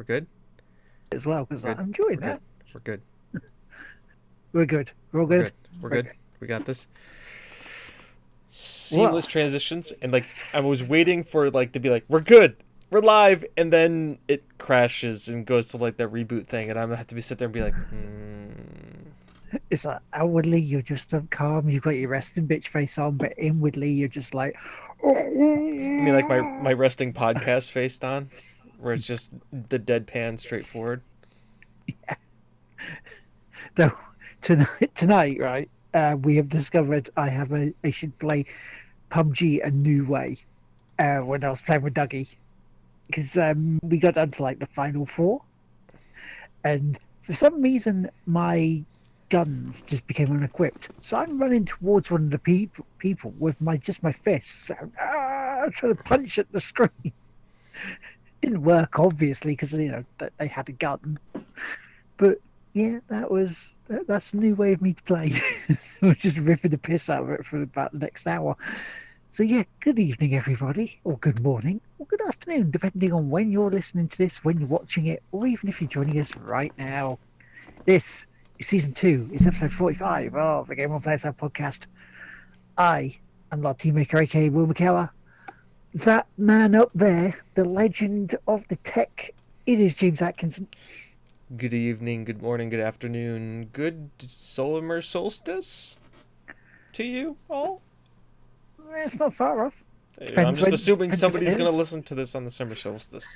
We're good. as well because I'm enjoying We're that. good. We're good. We're good. We're all We're good. good. We're We're good. We got this. Seamless transitions, and like I was waiting for like to be like, "We're good, we're live," and then it crashes and goes to like that reboot thing, and I'm gonna have to be sit there and be like, hmm. It's like outwardly you're just um, calm, you've got your resting bitch face on, but inwardly you're just like. I mean, like my my resting podcast face on, where it's just the deadpan, straightforward. Yeah. Though tonight, tonight, right? Uh, we have discovered I have a I should play PUBG a new way. Uh, when I was playing with Dougie, because um, we got down to like the final four, and for some reason my guns just became unequipped. So I'm running towards one of the peop- people with my just my fists, ah, trying to punch at the screen. Didn't work, obviously, because you know they had a gun. But yeah, that was that, that's a new way of me to play. so just ripping the piss out of it for about the next hour. So yeah, good evening everybody, or good morning, or good afternoon, depending on when you're listening to this, when you're watching it, or even if you're joining us right now. This is season two, it's episode 45 of the Game on Players podcast. I am Lard Teammaker, aka Will McKellar. That man up there, the legend of the tech, it is James Atkinson. Good evening, good morning, good afternoon, good solar solstice to you all. Eh, it's not far off. I'm just when- assuming somebody's going to listen to this on the summer solstice.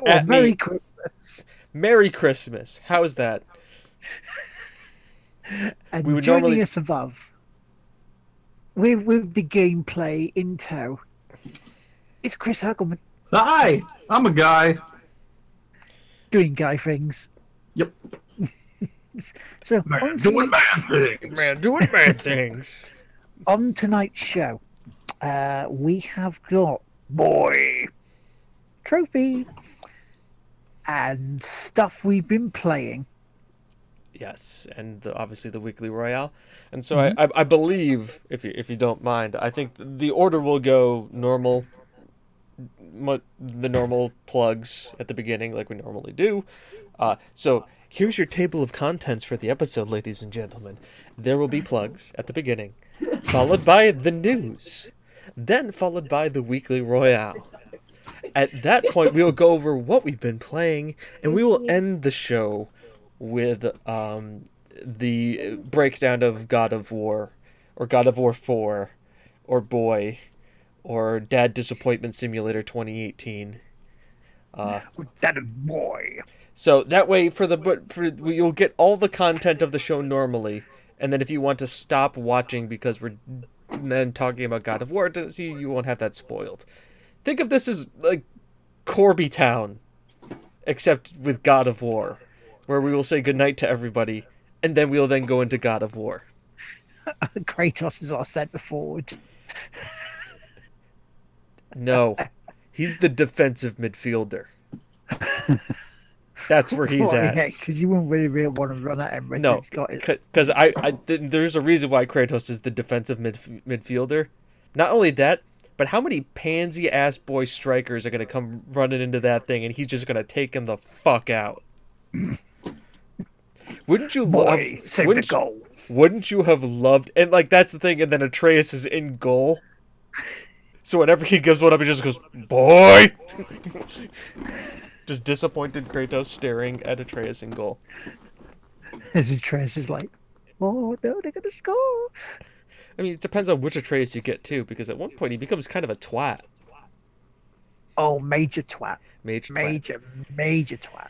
Oh, At Merry me. Christmas. Merry Christmas. How's that? And We would joining normally- us above, with, with the gameplay in tow, it's Chris Hurgleman Hi, I'm a guy. doing guy things. Yep. So Man, on, doing tonight's, man things. Man, doing bad things. on tonight's show, uh, we have got boy trophy and stuff we've been playing. Yes, and the, obviously the weekly royale. And so I, I, I believe, if you if you don't mind, I think the order will go normal, mo- the normal plugs at the beginning, like we normally do. Uh, so here's your table of contents for the episode, ladies and gentlemen. There will be plugs at the beginning, followed by the news, then followed by the weekly royale. At that point, we will go over what we've been playing, and we will end the show with um, the breakdown of God of War, or God of War 4, or Boy, or Dad Disappointment Simulator 2018. Uh, That is boy. so that way, for the but for you'll get all the content of the show normally, and then if you want to stop watching because we're then talking about God of War, to see you won't have that spoiled. Think of this as like Corby Town, except with God of War, where we will say goodnight to everybody, and then we'll then go into God of War. Kratos is our centre forward. No, he's the defensive midfielder. That's where he's at. yeah, because you wouldn't really, really want to run at him. No, he's got it. because I, I th- there's a reason why Kratos is the defensive midf- midfielder. Not only that, but how many pansy ass boy strikers are gonna come running into that thing, and he's just gonna take him the fuck out? wouldn't you love? Boy, save Wouldn't, goal. wouldn't you have loved? And like that's the thing. And then Atreus is in goal. So whenever he gives one up, he just goes, "Boy." just disappointed Kratos staring at Atreus in goal. Atreus is like, oh no, they're gonna score. I mean, it depends on which Atreus you get too, because at one point he becomes kind of a twat. Oh, major twat, Major. twat. major, major twat.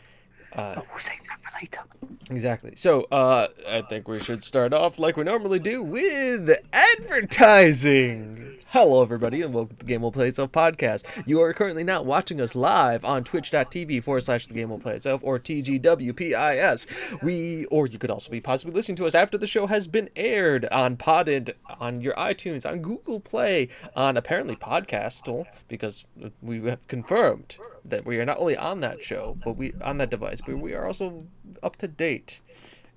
Uh, Oh, we'll save that later. exactly. So, uh, I think we should start off like we normally do with advertising. Hello, everybody, and welcome to the Game Will Play Itself podcast. You are currently not watching us live on twitch.tv forward slash the Game Will Play Itself or TGWPIS. We, or you could also be possibly listening to us after the show has been aired on Podded, on your iTunes, on Google Play, on apparently Podcastle, because we have confirmed that we are not only on that show, but we on that device, but we are also up to date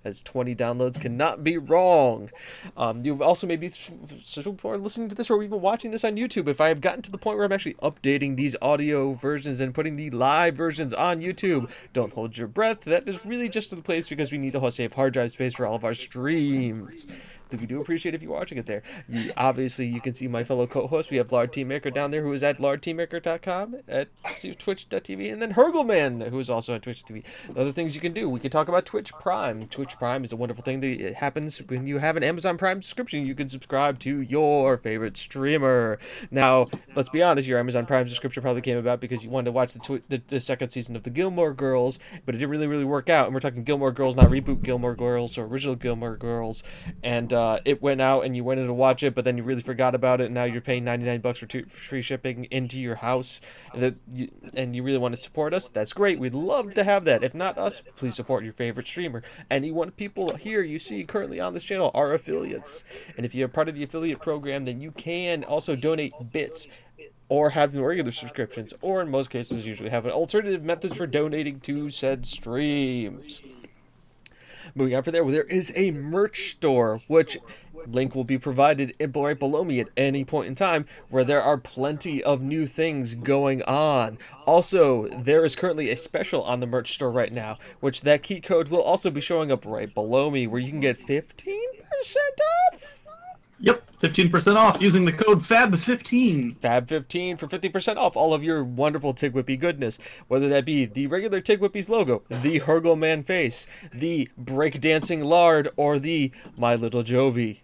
as 20 downloads cannot be wrong. Um, you also may be so listening to this or even watching this on YouTube. If I have gotten to the point where I'm actually updating these audio versions and putting the live versions on YouTube, don't hold your breath. That is really just the place because we need to save hard drive space for all of our streams we do appreciate if you're watching it there. You, obviously, you can see my fellow co-host. We have Lard Teammaker down there, who is at lardteammaker.com, at twitch.tv, and then Hurgleman, who is also at twitch.tv. Other things you can do. We can talk about Twitch Prime. Twitch Prime is a wonderful thing that happens when you have an Amazon Prime subscription. You can subscribe to your favorite streamer. Now, let's be honest, your Amazon Prime subscription probably came about because you wanted to watch the, tw- the, the second season of the Gilmore Girls, but it didn't really, really work out. And we're talking Gilmore Girls, not reboot Gilmore Girls or original Gilmore Girls. And uh, uh, it went out and you went in to watch it, but then you really forgot about it, and now you're paying 99 bucks for two, free shipping into your house, and, that you, and you really want to support us, that's great. We'd love to have that. If not us, please support your favorite streamer. Anyone people here you see currently on this channel are affiliates, and if you're part of the affiliate program, then you can also donate bits or have regular subscriptions, or in most cases, usually have an alternative methods for donating to said streams. Moving on from there, there is a merch store, which link will be provided right below me at any point in time where there are plenty of new things going on. Also there is currently a special on the merch store right now which that key code will also be showing up right below me where you can get 15% off Yep, 15% off using the code FAB15. FAB15 for 50% off all of your wonderful Tigwhippy goodness. Whether that be the regular Tigwhippy's logo, the Hurgleman face, the breakdancing lard, or the My Little Jovi.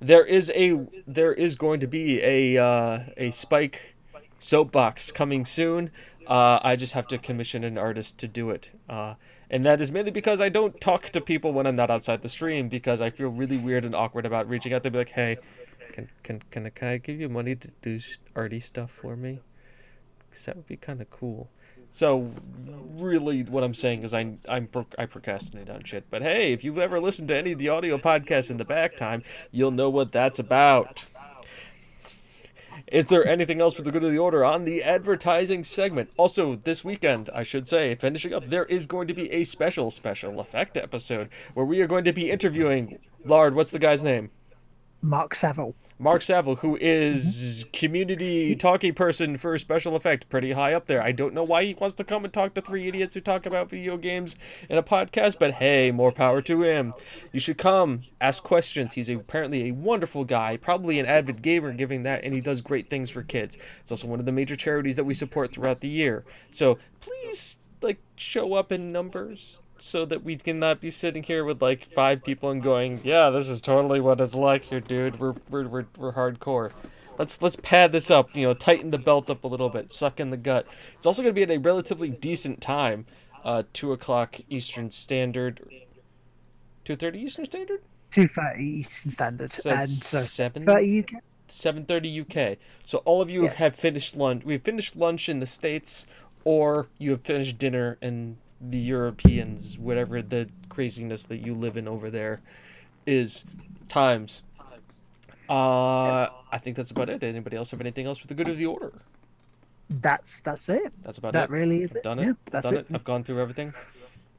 There is a there is going to be a uh, a Spike soapbox coming soon. Uh, I just have to commission an artist to do it. Uh, and that is mainly because I don't talk to people when I'm not outside the stream because I feel really weird and awkward about reaching out to be like, hey, can can can can I give you money to do arty stuff for me? Cause that would be kind of cool. So, really, what I'm saying is I I'm I procrastinate on shit. But hey, if you've ever listened to any of the audio podcasts in the back time, you'll know what that's about. Is there anything else for the good of the order on the advertising segment? Also, this weekend, I should say, finishing up, there is going to be a special special effect episode where we are going to be interviewing Lard. What's the guy's name? Mark Saville. Mark Saville, who is community mm-hmm. talking person for special effect, pretty high up there. I don't know why he wants to come and talk to three idiots who talk about video games in a podcast, but hey, more power to him. You should come, ask questions. He's apparently a wonderful guy, probably an avid gamer, giving that, and he does great things for kids. It's also one of the major charities that we support throughout the year. So please, like, show up in numbers so that we can not be sitting here with like five people and going, yeah, this is totally what it's like here, dude. We're we're we're, we're hardcore. Let's let's pad this up, you know, tighten the belt up a little bit, suck in the gut. It's also going to be at a relatively decent time, uh, two o'clock Eastern Standard, two thirty Eastern Standard, two thirty Eastern Standard, so and so seven thirty UK. 7:30 UK. So all of you have finished lunch. We've finished lunch in the states, or you have finished dinner in the Europeans, whatever the craziness that you live in over there is times. Uh, I think that's about it. Anybody else have anything else for the good of the order? That's that's it. That's about That it. That really is I've it. done Yeah, it. that's done it. it. I've gone through everything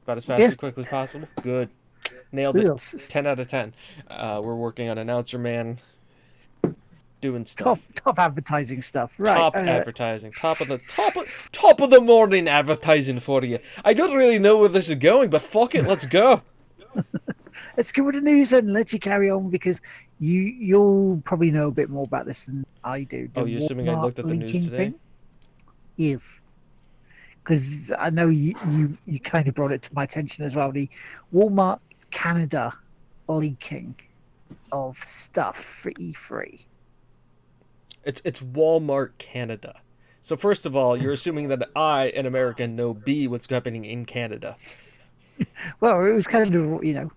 about as fast Yeah. as quickly as possible. Good. Nailed it. 10 out of 10. Uh, we're working on Announcer Man doing stuff. Top top advertising stuff. Right. top uh, advertising, top of the top of top of the morning advertising for you. I don't really know where this is going, but fuck it, let's go. let's go with the news and let you carry on because you you'll probably know a bit more about this than I do. Oh, you're assuming I looked at the news today? thing. Yes. Because I know you, you you kind of brought it to my attention as well. The Walmart Canada leaking of stuff for E E3. It's it's Walmart Canada. So first of all, you're assuming that I, an American, know B what's happening in Canada. Well, it was kind of you know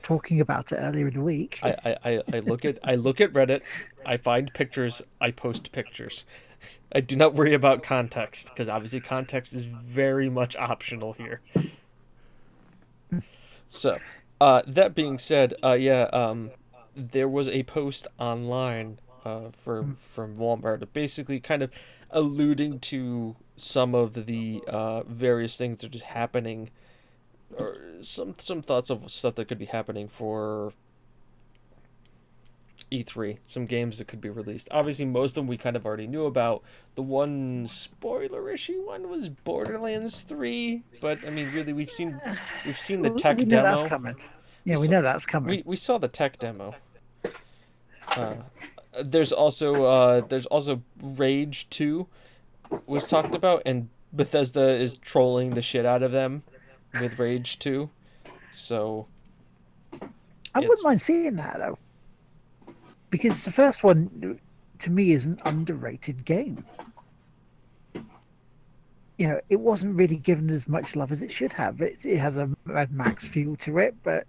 talking about it earlier in the week. I, I, I, I look at I look at Reddit, I find pictures, I post pictures. I do not worry about context because obviously context is very much optional here. So, uh, that being said, uh, yeah, um, there was a post online uh, for from Walmart, basically kind of alluding to some of the uh, various things that are just happening or some some thoughts of stuff that could be happening for E3. Some games that could be released. Obviously, most of them we kind of already knew about. The one spoiler-ishy one was Borderlands 3, but I mean, really, we've seen we've seen the tech we know demo. that's coming. Yeah, we So- know that's coming. We we saw the tech demo. Uh, there's also uh, there's also Rage 2 was talked about, and Bethesda is trolling the shit out of them with Rage 2. So I wouldn't mind seeing that though, because the first one, to me, is an underrated game. You know, it wasn't really given as much love as it should have. It, it has a Mad Max feel to it, but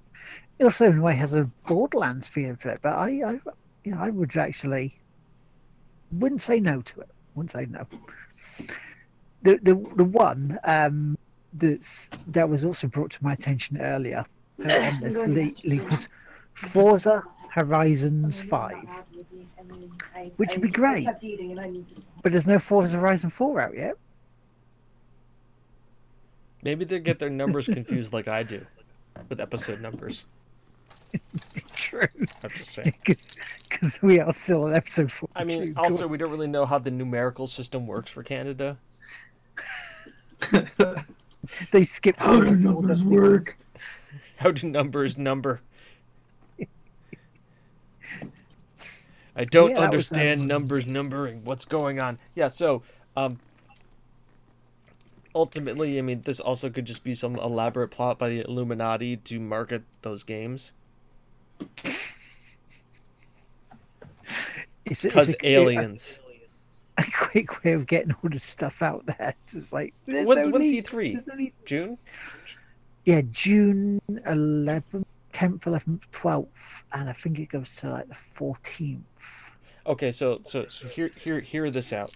it also, in a way, has a Borderlands feel to it. But I, I, you know, I would actually wouldn't say no to it. Wouldn't say no. The the the one um, that's that was also brought to my attention earlier uh, on this leak, leak was Forza Horizons 5. Which would be great. But there's no Forza Horizon 4 out yet. maybe they get their numbers confused like I do with episode numbers. True. I'm just saying. Because we are still on episode 4. I mean, also we don't really know how the numerical system works for Canada. They skipped How do numbers work? How do numbers number? I don't Yeah, understand um, numbers numbering. What's going on? Yeah, so um ultimately, I mean, this also could just be some elaborate plot by the Illuminati to market those games A- cuz aliens. A, quick way of getting all the stuff out there. It's just like, When- no when's E3? no. June? Yeah, June 11th, 10th, 11th, 12th, and I think it goes to like the 14th. Okay, so so so hear hear hear this out.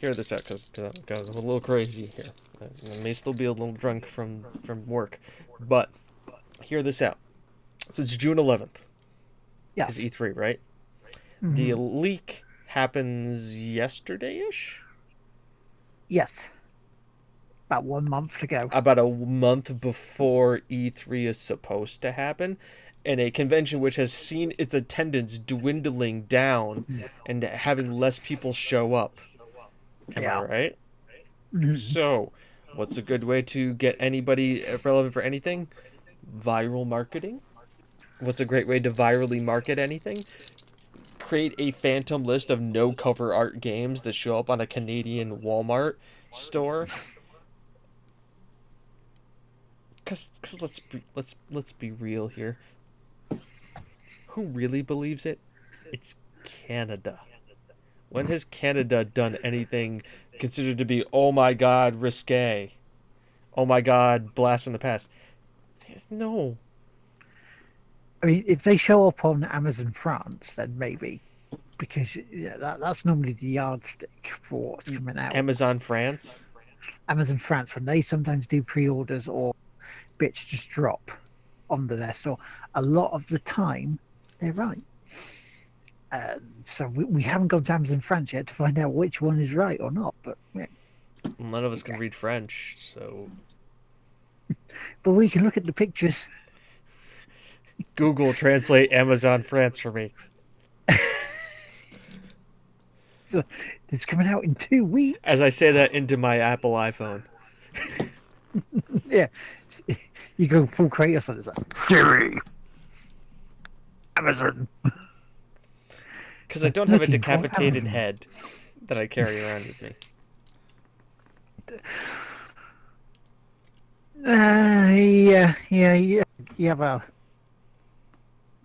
Hear this out, cause, cause, I'm- a little crazy here. I, I may still be a little drunk from from work, but hear this out. So it's June 11th. Yes. Is E3 right? Mhm. The leak happens yesterday-ish, Yes. About one month to go. about a month before E3 is supposed to happen, and a convention which has seen its attendance dwindling down and having less people show up. Am Yeah. I right? Mhm. So, what's a good way to get anybody relevant for anything? Viral marketing. What's a great way to virally market anything? Create a phantom list of no cover art games that show up on a Canadian Walmart store. Cause, cause let's be, let's let's be real here. Who really believes it? It's Canada. When has Canada done anything considered to be oh my god risque? Oh my god, blast from the past. No. I mean, if they show up on Amazon France, then maybe. Because yeah, that, that's normally the yardstick for what's coming out. Amazon France. Amazon France, when they sometimes do pre orders or bits just drop onto their store, a lot of the time they're right. Um, so we, we haven't gone to Amazon France yet to find out which one is right or not. But yeah. None of us can read French, so but we can look at the pictures. Google translate Amazon France for me. So it's coming out in two weeks. As I say that into my Apple iPhone. yeah, you go full Kratos on it. It's like Siri, Amazon. Because I don't have a decapitated head that I carry around with me. Uh, yeah, yeah, yeah. You have a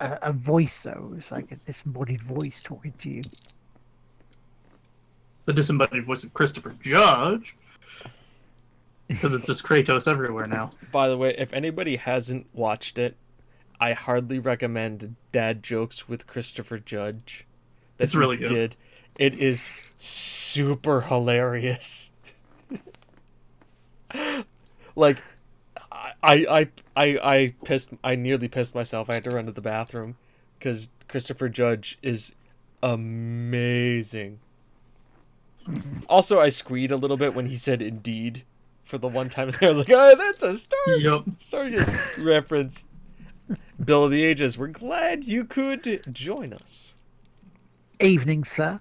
a, a voice though. It's like a disembodied voice talking to you. The disembodied voice of Christopher Judge. Because it's just Kratos everywhere now. By the way, if anybody hasn't watched it, I hardly recommend Dad Jokes with Christopher Judge. that It's really good. Did it is super hilarious. like, I I I I pissed. I nearly pissed myself. I had to run to the bathroom because Christopher Judge is amazing. Also, I squeed a little bit when he said "indeed." for the one time I was like, oh, that's a Star Yep. Stargate reference. Bill of the Ages, we're glad you could join us. Evening, sir.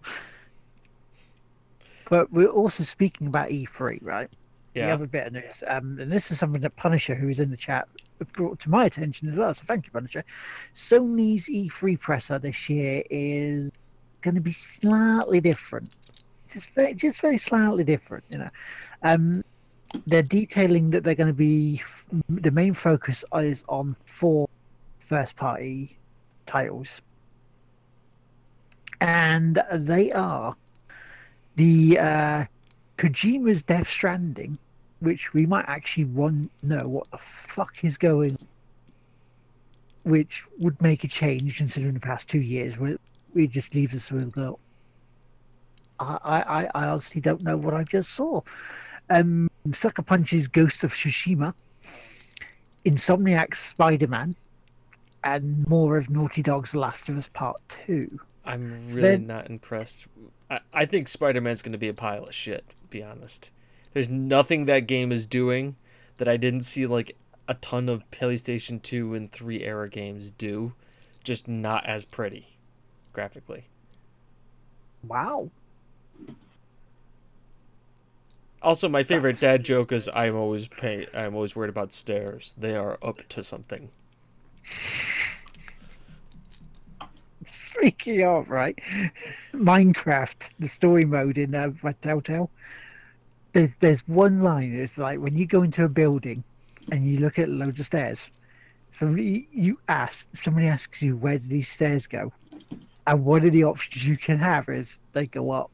But we're also speaking about E3, right? Yeah. have a bit of news. Um, and this is something that Punisher, who was in the chat, brought to my attention as well. So thank you, Punisher. Sony's E3 presser this year is going to be slightly different. Just very, just very slightly different, you know. Um, they're detailing that they're going to be the main focus is on four first-party titles, and they are the uh, Kojima's Death Stranding, which we might actually want know what the fuck is going, which would make a change considering the past two years where it just leaves us with go. I, I, I honestly don't know what I just saw. Um, Sucker Punch's Ghost of Tsushima, Insomniac's Spider Man, and more of Naughty Dog's Last of Us Part 2. I'm So really then- not impressed. I, I think Spider Man's going to be a pile of shit, to be honest. There's nothing that game is doing that I didn't see like a ton of PlayStation 2 and 3 era games do. Just not as pretty graphically. Wow. Also, my favorite dad joke is I'm always pay I'm always worried about stairs. They are up to something. Speaking of, right, Minecraft, the story mode in uh, by Telltale, there's, there's one line. It's like when you go into a building and you look at loads of stairs. Somebody you ask, somebody asks you where do these stairs go, and one of the options you can have is they go up.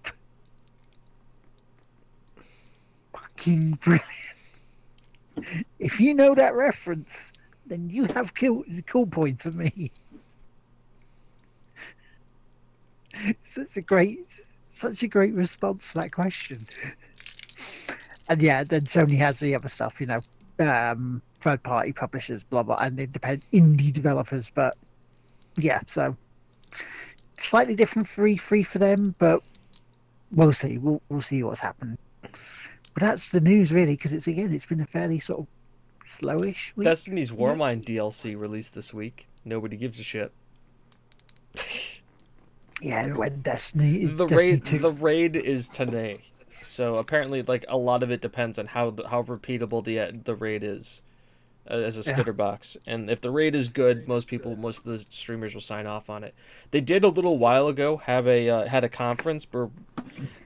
Fucking brilliant! If you know that reference, then you have cool, cool points of me. such a great such a great response to that question and yeah then sony has the other stuff you know um third party publishers blah blah and independent indie developers but yeah so slightly different free free for them but we'll see we'll, we'll see what's happened but that's the news really because it's again it's been a fairly sort of slowish week. Destiny's Warmind DLC released this week. Nobody gives a shit. yeah when destiny the destiny raid 2 the raid is today. So apparently like a lot of it depends on how how repeatable the the raid is uh, as a Yeah. Skinner box. And if the raid is good most people most of the streamers will sign off on it. They did a little while ago have a uh, had a conference where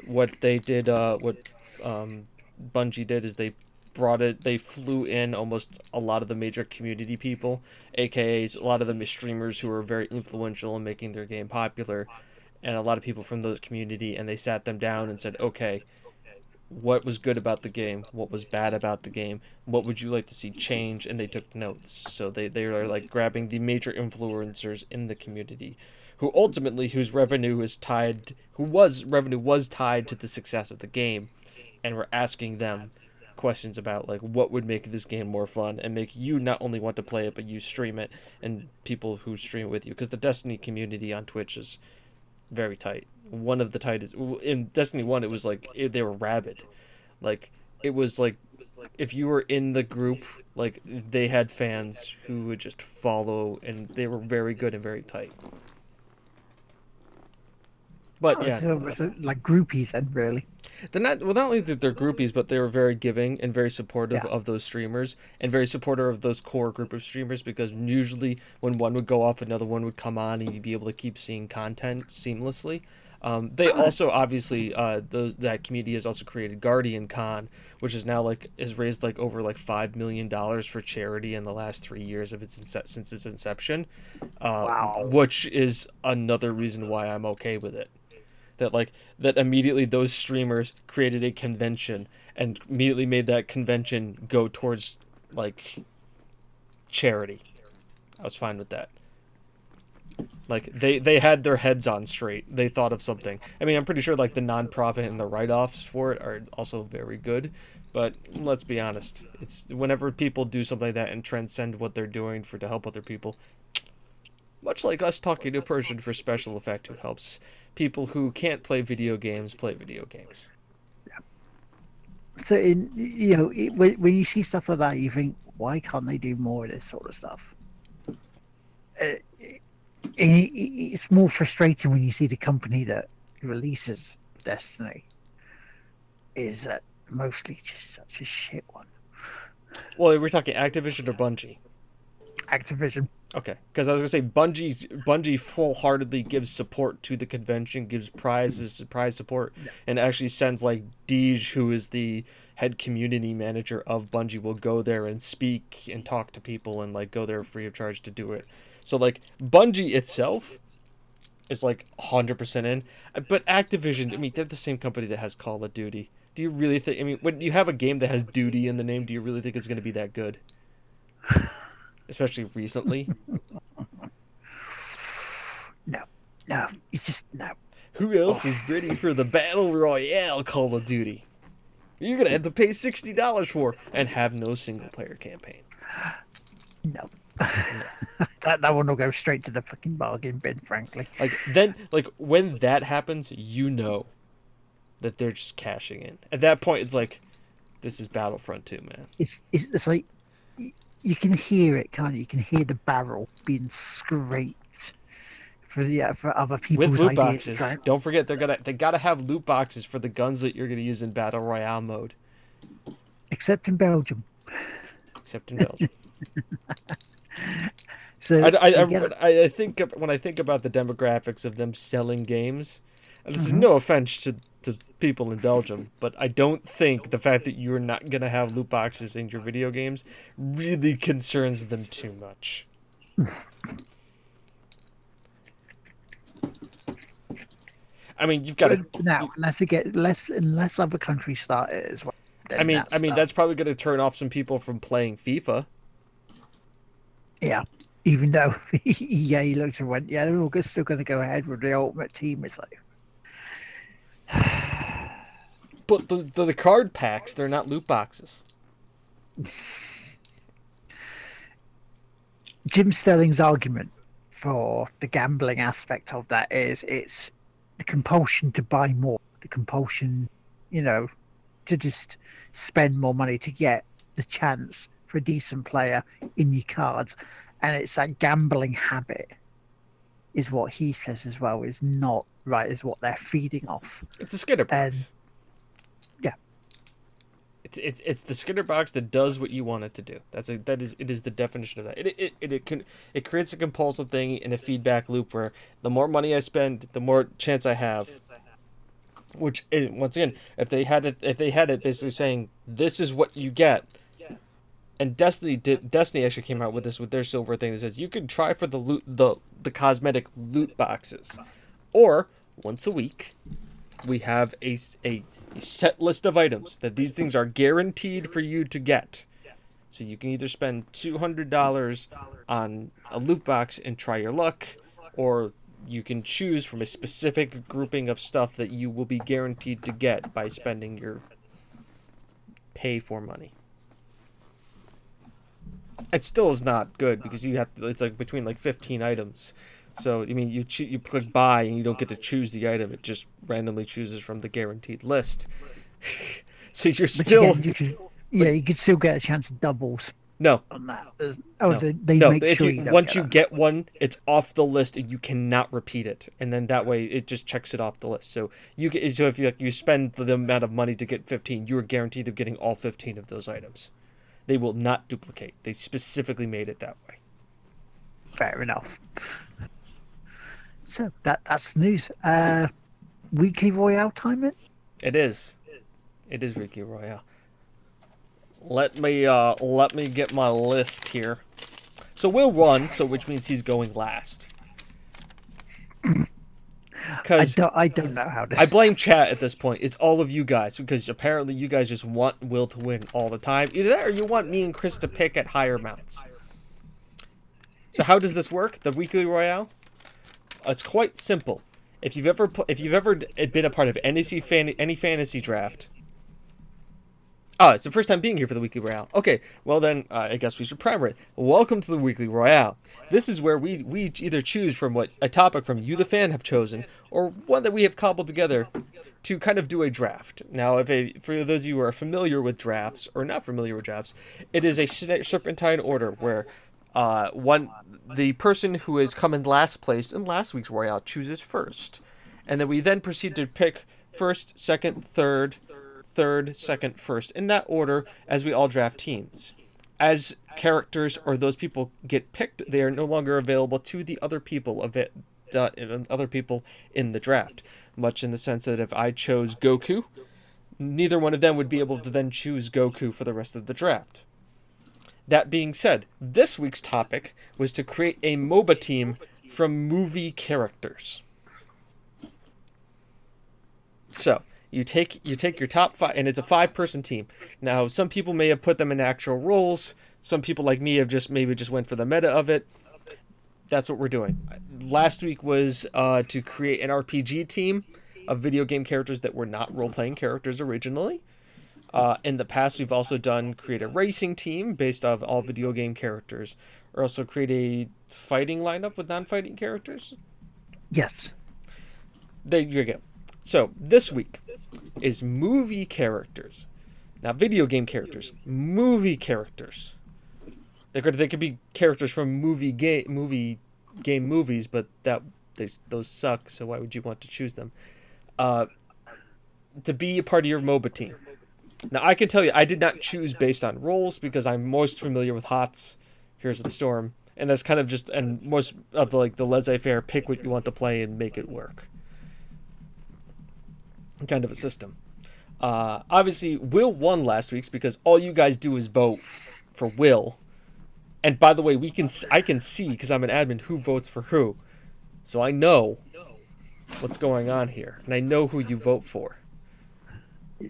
what they did uh what um bungie did is they brought it they flew in almost a lot of the major community people aka a lot of the streamers who are very influential in making their game popular and a lot of people from the community and they sat them down and said okay what was good about the game? What was bad about the game? What would you like to see change? And they took notes. So they, they are like grabbing the major influencers in the community who ultimately whose revenue is tied who was revenue was tied to the success of the game and we're asking them questions about like what would make this game more fun and make you not only want to play it but you stream it and people who stream it with you. Because the destiny community on twitch is very tight. One of the tightest in destiny 1 it was like it, they were rabid. Like it was like if you were in the group like they had fans who would just follow and they were very good and very tight but yeah like groupies then really they're not well. Not only that they're groupies, but they were very giving and very supportive Yeah. of those streamers and very supportive of those core group of streamers. Because usually, when one would go off, another one would come on, and you'd be able to keep seeing content seamlessly. Um, they also obviously uh, those that community has also created Guardian Con, which is now like has raised like over like five million dollars for charity in the last three years of its ince- since its inception. Uh, Wow. Which is another reason why I'm okay with it that like that immediately those streamers created a convention and immediately made that convention go towards like charity. I was fine with that. Like they they had their heads on straight. They thought of something. I mean, I'm pretty sure like the nonprofit and the write-offs for it are also very good. But let's be honest, it's whenever people do something like that and transcend what they're doing for to help other people, much like us talking to Persian for special effect who helps people who can't play video games play video games. So in you know it, when, when you see stuff like that, you think, why can't they do more of this sort of stuff? Uh, it, it- it's more frustrating when you see the company that releases Destiny is uh, mostly just such a shit one. Well, we're talking Activision or Bungie. Activision. Okay, because I was gonna say Bungie's Bungie full-heartedly gives support to the convention, gives prizes, prize support, and actually sends like Deej, who is the head community manager of Bungie, will go there and speak and talk to people and like go there free of charge to do it. So like Bungie itself is like 100% in, but Activision, I mean, they're the same company that has Call of Duty. Do you really think? I mean, when you have a game that has duty in the name, do you really think it's going to be that good? Especially recently. No, no, it's just no. Who else oh. is ready for the battle royale Call of Duty? You're gonna have to pay sixty dollars for and have no single player campaign. No. that that one will go straight to the fucking bargain bin, frankly. Like then, like when that happens, you know that they're just cashing in. At that point, it's like this is Battlefront 2, man. It's it's, it's like you can hear it, can't you? You can hear the barrel being scraped for the uh, for other people's With loot ideas. boxes. right? Don't forget they're gonna they gotta have loot boxes for the guns that you're gonna use in battle royale mode, Except in Belgium. except in Belgium. So I, I. I, I think when I think about the demographics of them selling games, this is Mm-hmm. no offense to, to people in Belgium, but I don't think the fact that you're not gonna have loot boxes in your video games really concerns them too much. I mean, you've got to. Now unless it get less unless other countries start it as well. I mean, that's I mean that's probably going to turn off some people from playing FIFA. yeah. Even though yeah, EA looked and went, yeah, they're all still going to go ahead with the Ultimate Team. It's like, But the, the the card packs, they're not loot boxes. Jim Sterling's argument for the gambling aspect of that is it's the compulsion to buy more, the compulsion, you know, to just spend more money to get the chance for a decent player in your cards. And it's that gambling habit, is what he says as well, is not right, is what they're feeding off. It's a Skinner box. And-. It's, it's the Skinner box that does what you want it to do. That's a that is it is the definition of that. It it it, it can it creates a compulsive thing in a feedback loop where the more money I spend, the more chance I have. Which eh, once again, if they had it if they had it basically saying this is what you get. And Destiny did Destiny actually came out with this with their silver thing that says you can try for the loot the the cosmetic loot boxes. Or once a week we have a, a, a set list of items that these things are guaranteed for you to get. So you can either spend $200 on a loot box and try your luck, or you can choose from a specific grouping of stuff that you will be guaranteed to get by spending your pay for money. It still is not good because you have to, it's like between like 15 items. So I mean, you choo- you click buy and you don't get to choose the item; it just randomly chooses from the guaranteed list. so you're still again, you can, yeah, you could still get a chance of doubles no, on that. There's- Oh, no, they, they no. make If sure you, you, once get you get one, it's off the list and you cannot repeat it, and then that way it just checks it off the list. So you get so if you like, you spend the amount of money to get 15, you are guaranteed of getting all 15 of those items. They will not duplicate. They specifically made it that way. Fair enough. So that that's the news. Uh, weekly Royale time it. It is. It is Ricky Royale. Let me uh let me get my list here. So Will won, so which means he's going last. I Because don't I don't know how to. I blame chat at this point. It's all of you guys because apparently you guys just want Will to win all the time. Either that or you want me and Chris to pick at higher amounts. So how does this work? The weekly royale? It's quite simple. If you've ever pl- if you've ever been a part of any fan- any fantasy draft, Oh, it's the first time being here for the Weekly Royale. Okay, well then, uh, I guess we should primer it. Welcome to the Weekly Royale. This is where we, we either choose from what a topic from you, the fan, have chosen, or one that we have cobbled together to kind of do a draft. Now, if a, for those of you who are familiar with drafts or not familiar with drafts, it is a serpentine order where uh, one the person who has come in last place in last week's Royale chooses first, and then we then proceed to pick first, second, third, third, second, first, in that order as we all draft teams. As characters or those people get picked, they are no longer available to the other people of it, uh, other people in the draft. Much in the sense that if I chose Goku, neither one of them would be able to then choose Goku for the rest of the draft. That being said, this week's topic was to create a MOBA team from movie characters. So, you take you take your top five, and it's a five person team. Now, some people may have put them in actual roles. Some people like me have just maybe just went for the meta of it. That's what we're doing. Last week was uh, to create an RPG team of video game characters that were not role playing characters originally. Uh, in the past, we've also done create a racing team based off all video game characters, or also create a fighting lineup with non fighting characters. Yes. There you go. So this week is movie characters, not video game characters. Movie characters. They could they could be characters from movie game movie game movies, but that they, those suck. So why would you want to choose them? Uh, to be a part of your MOBA team. Now I can tell you, I did not choose based on roles because I'm most familiar with HOTS. Heroes of the Storm, and that's kind of just and most of the, like the laissez-faire. Pick what you want to play and make it work kind of a system. Uh, obviously, Will won last week's because all you guys do is vote for Will. And by the way, we can I can see because I'm an admin who votes for who, so I know what's going on here, and I know who you vote for.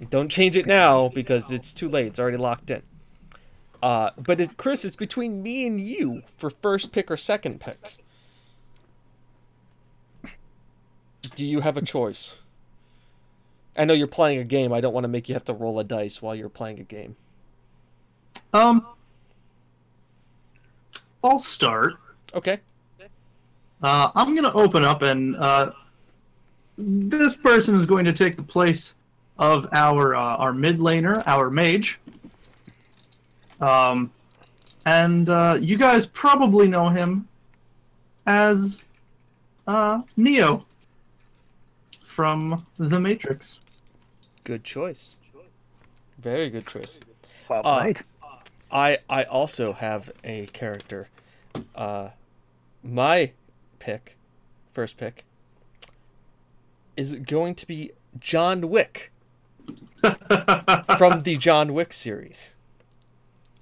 Don't change it now because it's too late. It's already locked in. Uh, but it, Chris, it's between me and you for first pick or second pick. Do you have a choice? I know you're playing a game. I don't want to make you have to roll a dice while you're playing a game. Um, I'll start. Okay. Uh, I'm gonna open up, and uh, this person is going to take the place of our uh, our mid laner, our mage. Um, and uh, you guys probably know him as uh, Neo from The Matrix. Good choice. Very good choice. Well played. Uh, I I also have a character. Uh, my pick, first pick, is going to be John Wick from the John Wick series.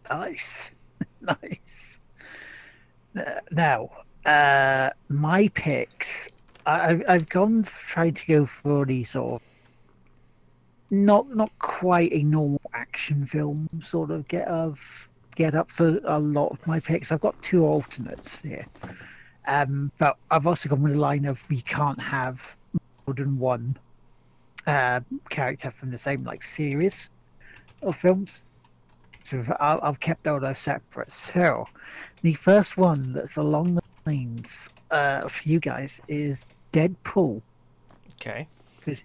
Nice, nice. Now, uh, my picks I've I've gone tried to go for the sort of not not quite a normal action film sort of get of get up for a lot of my picks. I've got two alternates here, um, but I've also gone with a line of we can't have more than one uh, character from the same like series of films. So I've kept all those separate. So the first one that's along the lines uh, for you guys is Deadpool. Okay. Because,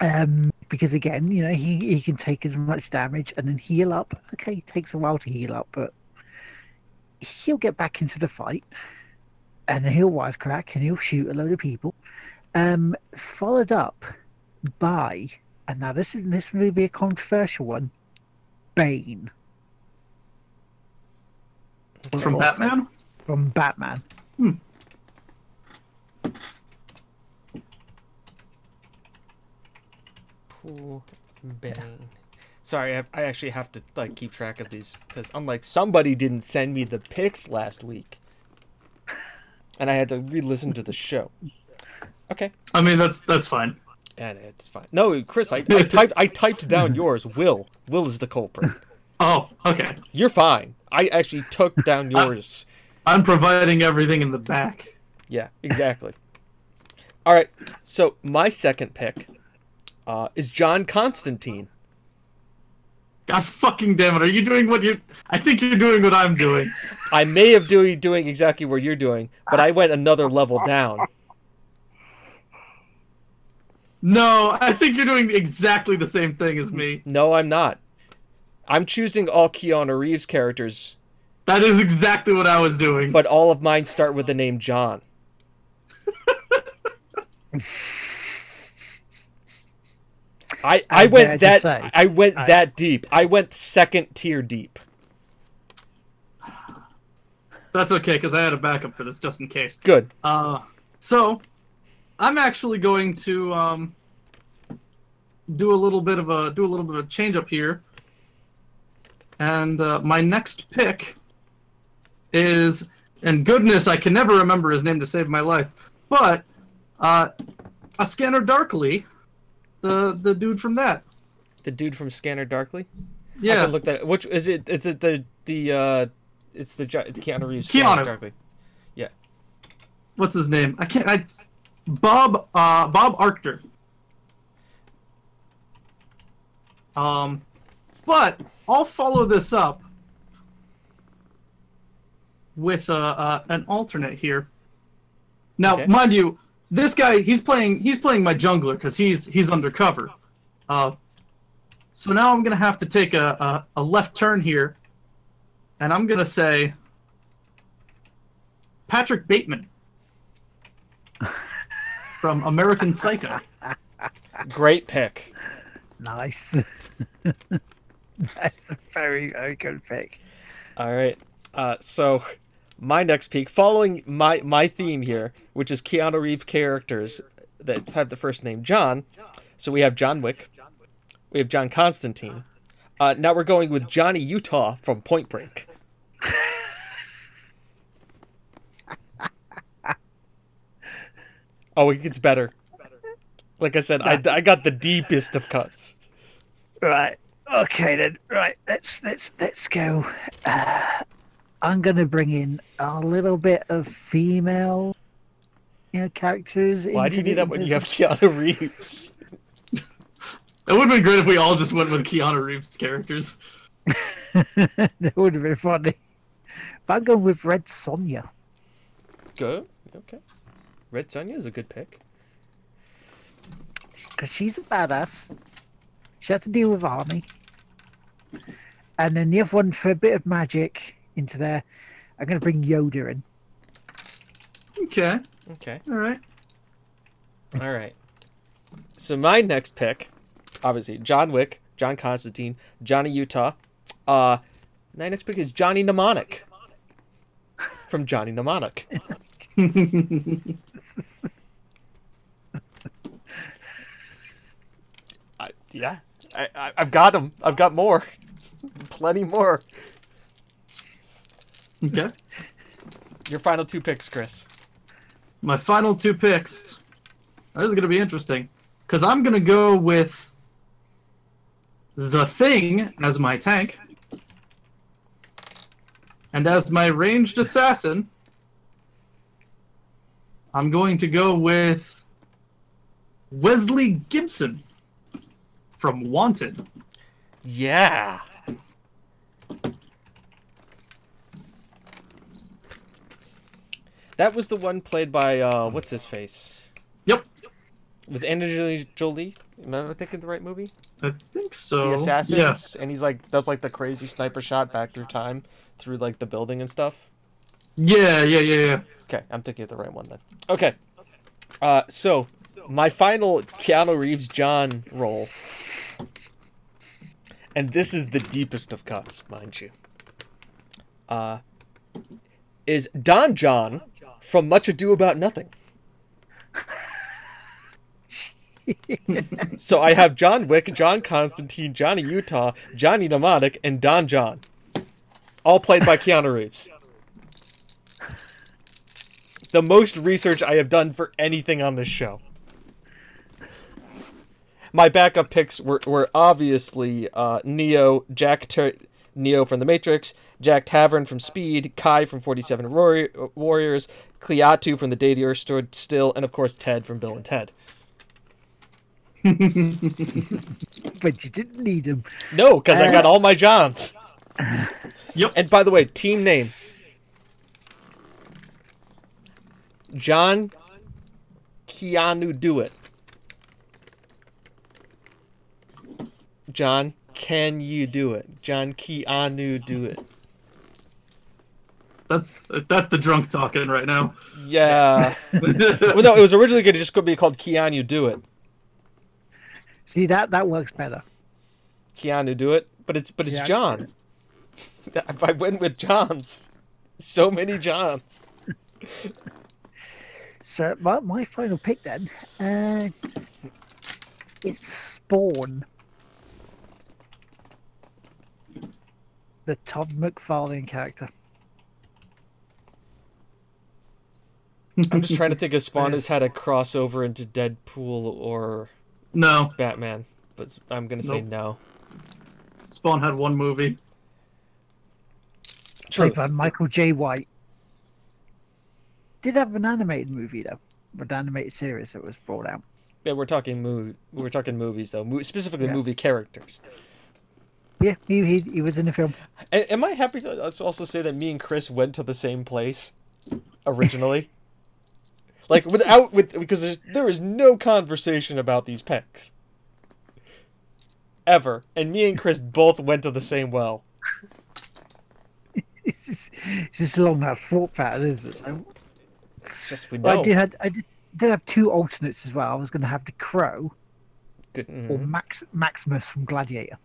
um, because again, you know, he, he can take as much damage and then heal up. Okay, it takes a while to heal up, but he'll get back into the fight and then he'll wisecrack and he'll shoot a load of people. Um, followed up by, and now this is this may be a controversial one, Bane. From Batman? From Batman. Hmm. Cool. Bane. Sorry, I, I actually have to like keep track of these because unlike somebody didn't send me the pics last week, and I had to re-listen to the show. Okay. I mean that's that's fine. And it's fine. No, Chris, I, I typed I typed down yours. Will. Will is the culprit. Oh, okay. You're fine. I actually took down yours. I'm providing everything in the back. Yeah, exactly. All right. So my second pick uh, is John Constantine. God fucking damn it! Are you doing what you? I think you're doing what I'm doing. I may have doing doing exactly what you're doing, but I went another level down. No, I think you're doing exactly the same thing as me. No, I'm not. I'm choosing all Keanu Reeves characters, That is exactly what I was doing. but all of mine start with the name John. I I I went that say, I went I- that deep. I went second tier deep. That's okay because I had a backup for this just in case. Good. Uh, so I'm actually going to um, do a little bit of a do a little bit of a change up here, and uh, my next pick is, and goodness, I can never remember his name to save my life, but uh, a Scanner Darkly, the the dude from that. The dude from Scanner Darkly. I Yeah, can look that. Which is it? Is it the the uh? It's the Keanu Reeves. Keanu. Scanner Darkly. Yeah. What's his name? I can't. I Bob uh, Bob Arctor. Um, but I'll follow this up with uh, uh, an alternate here. Now, Okay. mind you, this guy he's playing he's playing my jungler because he's he's undercover. Uh, so now I'm gonna have to take a, a, a left turn here, and I'm gonna say Patrick Bateman from American Psycho. Great pick. Nice. That's a very, very good pick. All right. Uh, so my next pick, following my my theme here, which is Keanu Reeves characters that have the first name John. So we have John Wick, we have John Constantine. Uh, now we're going with Johnny Utah from Point Break. oh, it gets better. Like I said, I, I got the deepest of cuts. Right. Okay then. Right. Let's let's let's go. Uh, I'm gonna bring in a little bit of female, you know, characters. Why do you need that when you have Keanu Reeves? It would have been great if we all just went with Keanu Reeves characters. that would have been funny. But I'm going with Red Sonja. Good. Okay. Red Sonja is a good pick. because she's a badass. She has to deal with army. And then the other one for a bit of magic into there. I'm going to bring Yoda in. Okay, Okay. all right. All right. So my next pick, obviously John Wick, John Constantine, Johnny Utah. Uh, my next pick is Johnny Mnemonic from Johnny Mnemonic. I, yeah, I, I, I've got them. I've got more, plenty more. Okay. Your final two picks, Chris. My final two picks. This is going to be interesting because I'm going to go with the Thing as my tank, and as my ranged assassin, I'm going to go with Wesley Gibson from Wanted. Yeah. That was the one played by uh, what's his face? Yep, With Angelina Jolie. Am I thinking the right movie? I think so. The assassins, Yeah. and he's like does like the crazy sniper shot back through time through like the building and stuff. Yeah, yeah, yeah, yeah. Okay, I'm thinking of the right one then. Okay. Uh, so my final Keanu Reeves John role, and this is the deepest of cuts, mind you. Uh, is Don John from Much Ado About Nothing. so I have John Wick, John Constantine, Johnny Utah, Johnny Mnemonic, and Don John, all played by Keanu Reeves the most research I have done for anything on this show. My backup picks were, were obviously uh, Neo, Jack Tur- Neo from The Matrix, Jack Traven from Speed, Kai from 47 Warri- Warriors, Klaatu from The Day the Earth Stood Still, and of course Ted from Bill and Ted. but you didn't need him. No, because I got Uh, all my Johns. Yep. And by the way, team name John Keanu Do It. John, can you do it? John Keanu Do It. That's that's the drunk talking right now. Yeah. well, no, it was originally going to just be called Keanu Do It. See that that works better. Keanu Do It, but it's but it's Yeah. John. If I went with Johns, so many Johns. So my, my final pick then, uh, it's Spawn. The Todd McFarlane character. I'm just trying to think if Spawn has had a crossover into Deadpool or No, Batman, but I'm gonna say Nope. no. Spawn had one movie. Played by Michael Jai White. Did have an animated movie though, an animated series that was brought out. Yeah, we're talking movie. We're talking movies though, Mo- specifically Yeah. movie characters. Yeah, he, he, he was in the film. Am I happy to let's also say that me and Chris went to the same place originally? like without with because there's, no conversation about these picks ever, and me and Chris both went to the same well. It's just, it's just along that thought pattern, isn't it? So, It's just we Well. I did had I did, did have two alternates as well. I was going to have the Crow Good- or mhm. Max Maximus from Gladiator.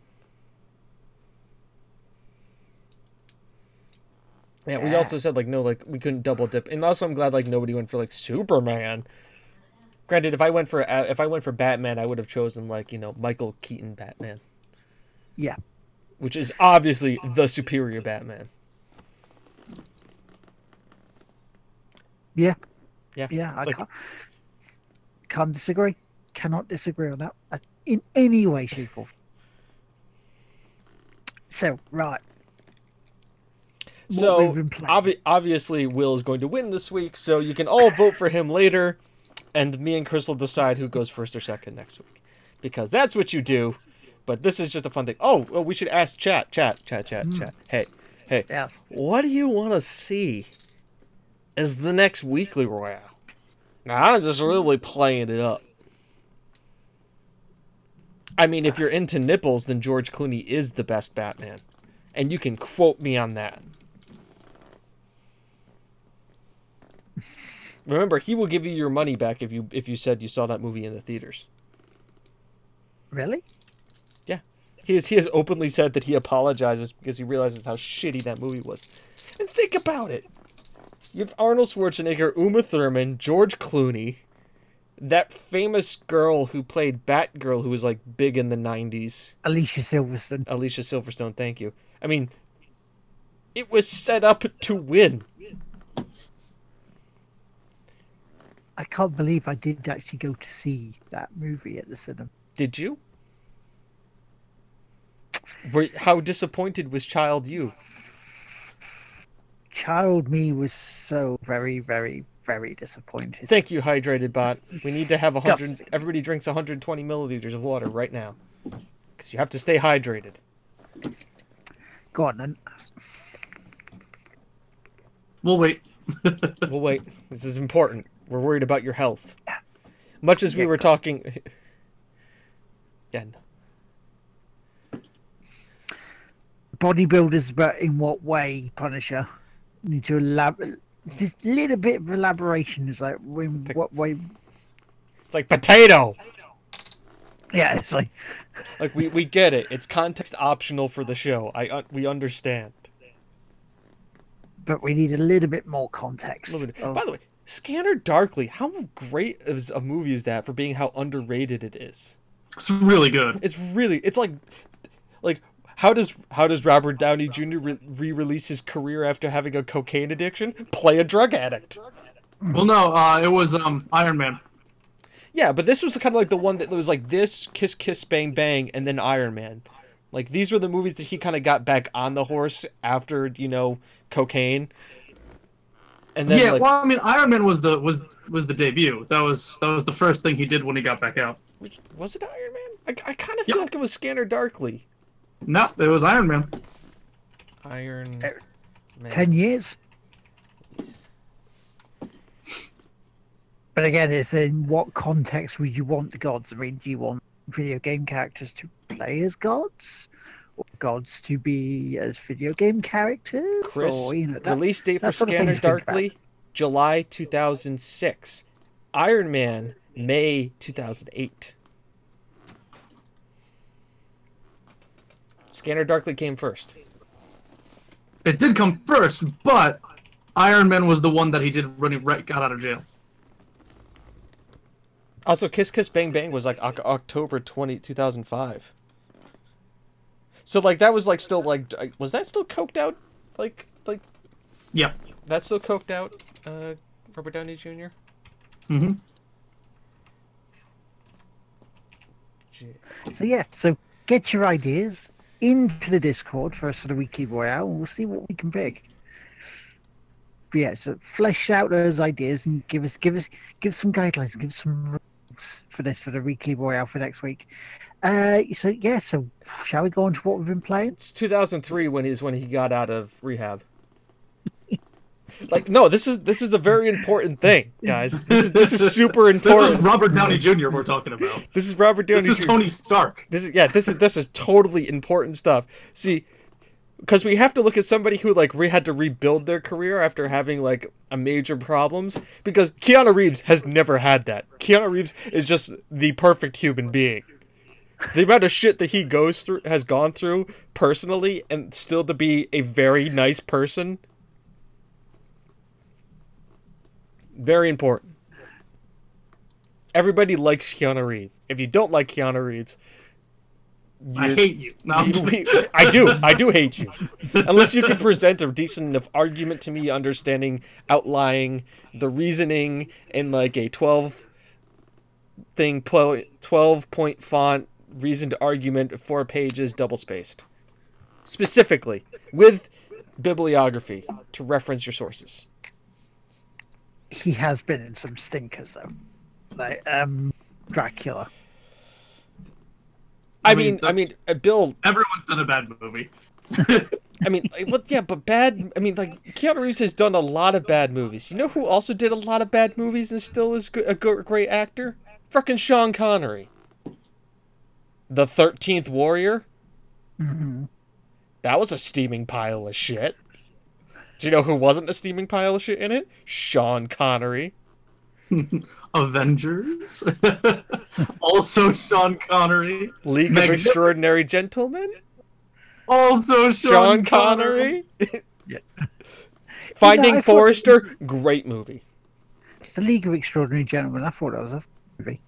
Yeah, we also said like no, like we couldn't double dip, and also I'm glad like nobody went for like Superman. Granted, if I went for uh, if I went for Batman, I would have chosen like you know Michael Keaton Batman, Yeah, which is obviously the superior Batman. Yeah, Yeah, yeah. I like- can't can't disagree. Cannot disagree on that in any way, shape, or. form. So right, What So we've been playing. obvi- obviously, Will is going to win this week, so you can all vote for him later, and me and Chris will decide who goes first or second next week, because that's what you do. But this is just a fun thing. Oh, well, we should ask chat, chat, chat, chat, Hmm. chat. Hey, hey, yes, what do you want to see as the next weekly royale? Now, I'm just really playing it up. I mean, if you're into nipples, then George Clooney is the best Batman, and you can quote me on that. Remember, he will give you your money back if you if you said you saw that movie in the theaters. really? Yeah, he has he has openly said that he apologizes because he realizes how shitty that movie was. And think about it: you have Arnold Schwarzenegger, Uma Thurman, George Clooney, that famous girl who played Batgirl, who was like big in the '90s, Alicia Silverstone. Alicia Silverstone. Thank you. I mean, it was set up to win. I can't believe I did actually go to see that movie at the cinema. Did you? How disappointed was Child You? Child me was so very, very, very disappointed. Thank you, hydrated bot. We need to have a hundred. Everybody drinks 120 milliliters of water right now, because you have to stay hydrated. Go on then. We'll wait. we'll wait. This is important. We're worried about your health. Much as we Yeah, were talking. Yeah. Bodybuilders, but in what way, Punisher? Need to elaborate. Just a little bit of elaboration is like, in what way? It's like potato. Yeah, it's like, Like we, we get it. It's context optional for the show. I uh, we understand. but we need a little bit more context. Bit. of- By the way, Scanner Darkly. How great is a movie is that for being how underrated it is? It's really good. It's really. It's like, like how does how does Robert Downey Jr. Re- re-release his career after having a cocaine addiction? Play a drug addict. Well, no, uh, it was um Iron Man. Yeah, but this was kind of like the one that was like this, Kiss Kiss Bang Bang, and then Iron Man. Like these were the movies that he kind of got back on the horse after you know cocaine. And then yeah, like, well, I mean, Iron Man was the was was the debut. That was that was the first thing he did when he got back out. which, was it Iron Man? I, I kind of feel Yeah. like it was Scanner Darkly. No, it was Iron Man. Iron Uh, Man. Ten years. But again, it's in what context would you want the gods? I mean, do you want video game characters to play as gods, or gods to be as video game characters? Chris, or, you know, that, Release date for that sort of thing Scanner to think about. Darkly, July 2006. Iron Man, May 2008. Scanner Darkly came first. It did come first, but Iron Man was the one that he did when he right got out of jail. Also, Kiss Kiss Bang Bang was like Oc- October 20, 2005. So like that was like still like was that still coked out? Like like Yeah. that's still coked out uh Robert Downey Jr. hmm Gee. So yeah, so get your ideas into the Discord for us for the weekly royale, and we'll see what we can pick. But yeah, so flesh out those ideas and give us give us give some guidelines, give some rules for this for the weekly royale for next week. Uh, so yeah, so shall we go on to what we've been playing? It's 2003 when he's when he got out of rehab. Like no, this is this is a very important thing, guys. This is this is super This is. Robert Downey Jr. we're talking about. This is Robert Downey Jr. This is Jr. Tony Stark. This is yeah. This is this is totally important stuff. See, because we have to look at somebody who like re- had to rebuild their career after having like a major problems. Because Keanu Reeves has never had that. Keanu Reeves is just the perfect human being. The amount of shit that he goes through has gone through personally, and still to be a very nice person. Very important. Everybody likes Keanu Reeves. If you don't like Keanu Reeves, I hate you. No, you- I do. I do hate you. Unless you can present a decent enough argument to me, understanding, outlining the reasoning in like a twelve thing, twelve point font, reasoned argument, four pages, double spaced, specifically with bibliography to reference your sources. He has been in some stinkers though, like um Dracula. I, I mean, mean, I mean, uh, Bill. Everyone's done a bad movie. I mean, like, what? Yeah, but bad. I mean, like Keanu Reeves has done a lot of bad movies. You know who also did a lot of bad movies and still is a great actor? Fucking Sean Connery. The Thirteenth Warrior. hmm That was a steaming pile of shit. Do you know who wasn't a steaming pile of shit in it? Sean Connery. Avengers. also Sean Connery. League of Extraordinary Gentlemen. Also Sean, Sean Connery. Connery. Yeah. Finding I thought- Forrester. Great movie. The League of Extraordinary Gentlemen. I thought that was a movie.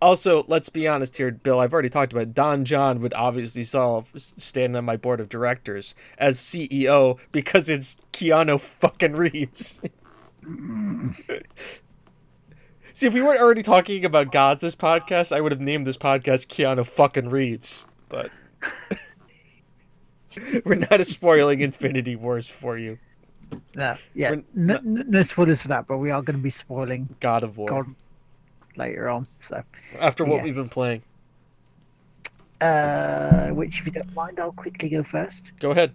Also, let's be honest here, Bill. I've already talked about it. Don John would obviously solve standing on my board of directors as CEO because it's Keanu fucking Reeves. See, if we weren't already talking about gods this podcast, I would have named this podcast Keanu fucking Reeves. But we're not spoiling Infinity Wars for you. No, yeah, We're no, not- no, no spoilers for that, but we are going to be spoiling God of War. God later on. So, After what Yeah. we've been playing, uh, which, if you don't mind, I'll quickly go first. go ahead.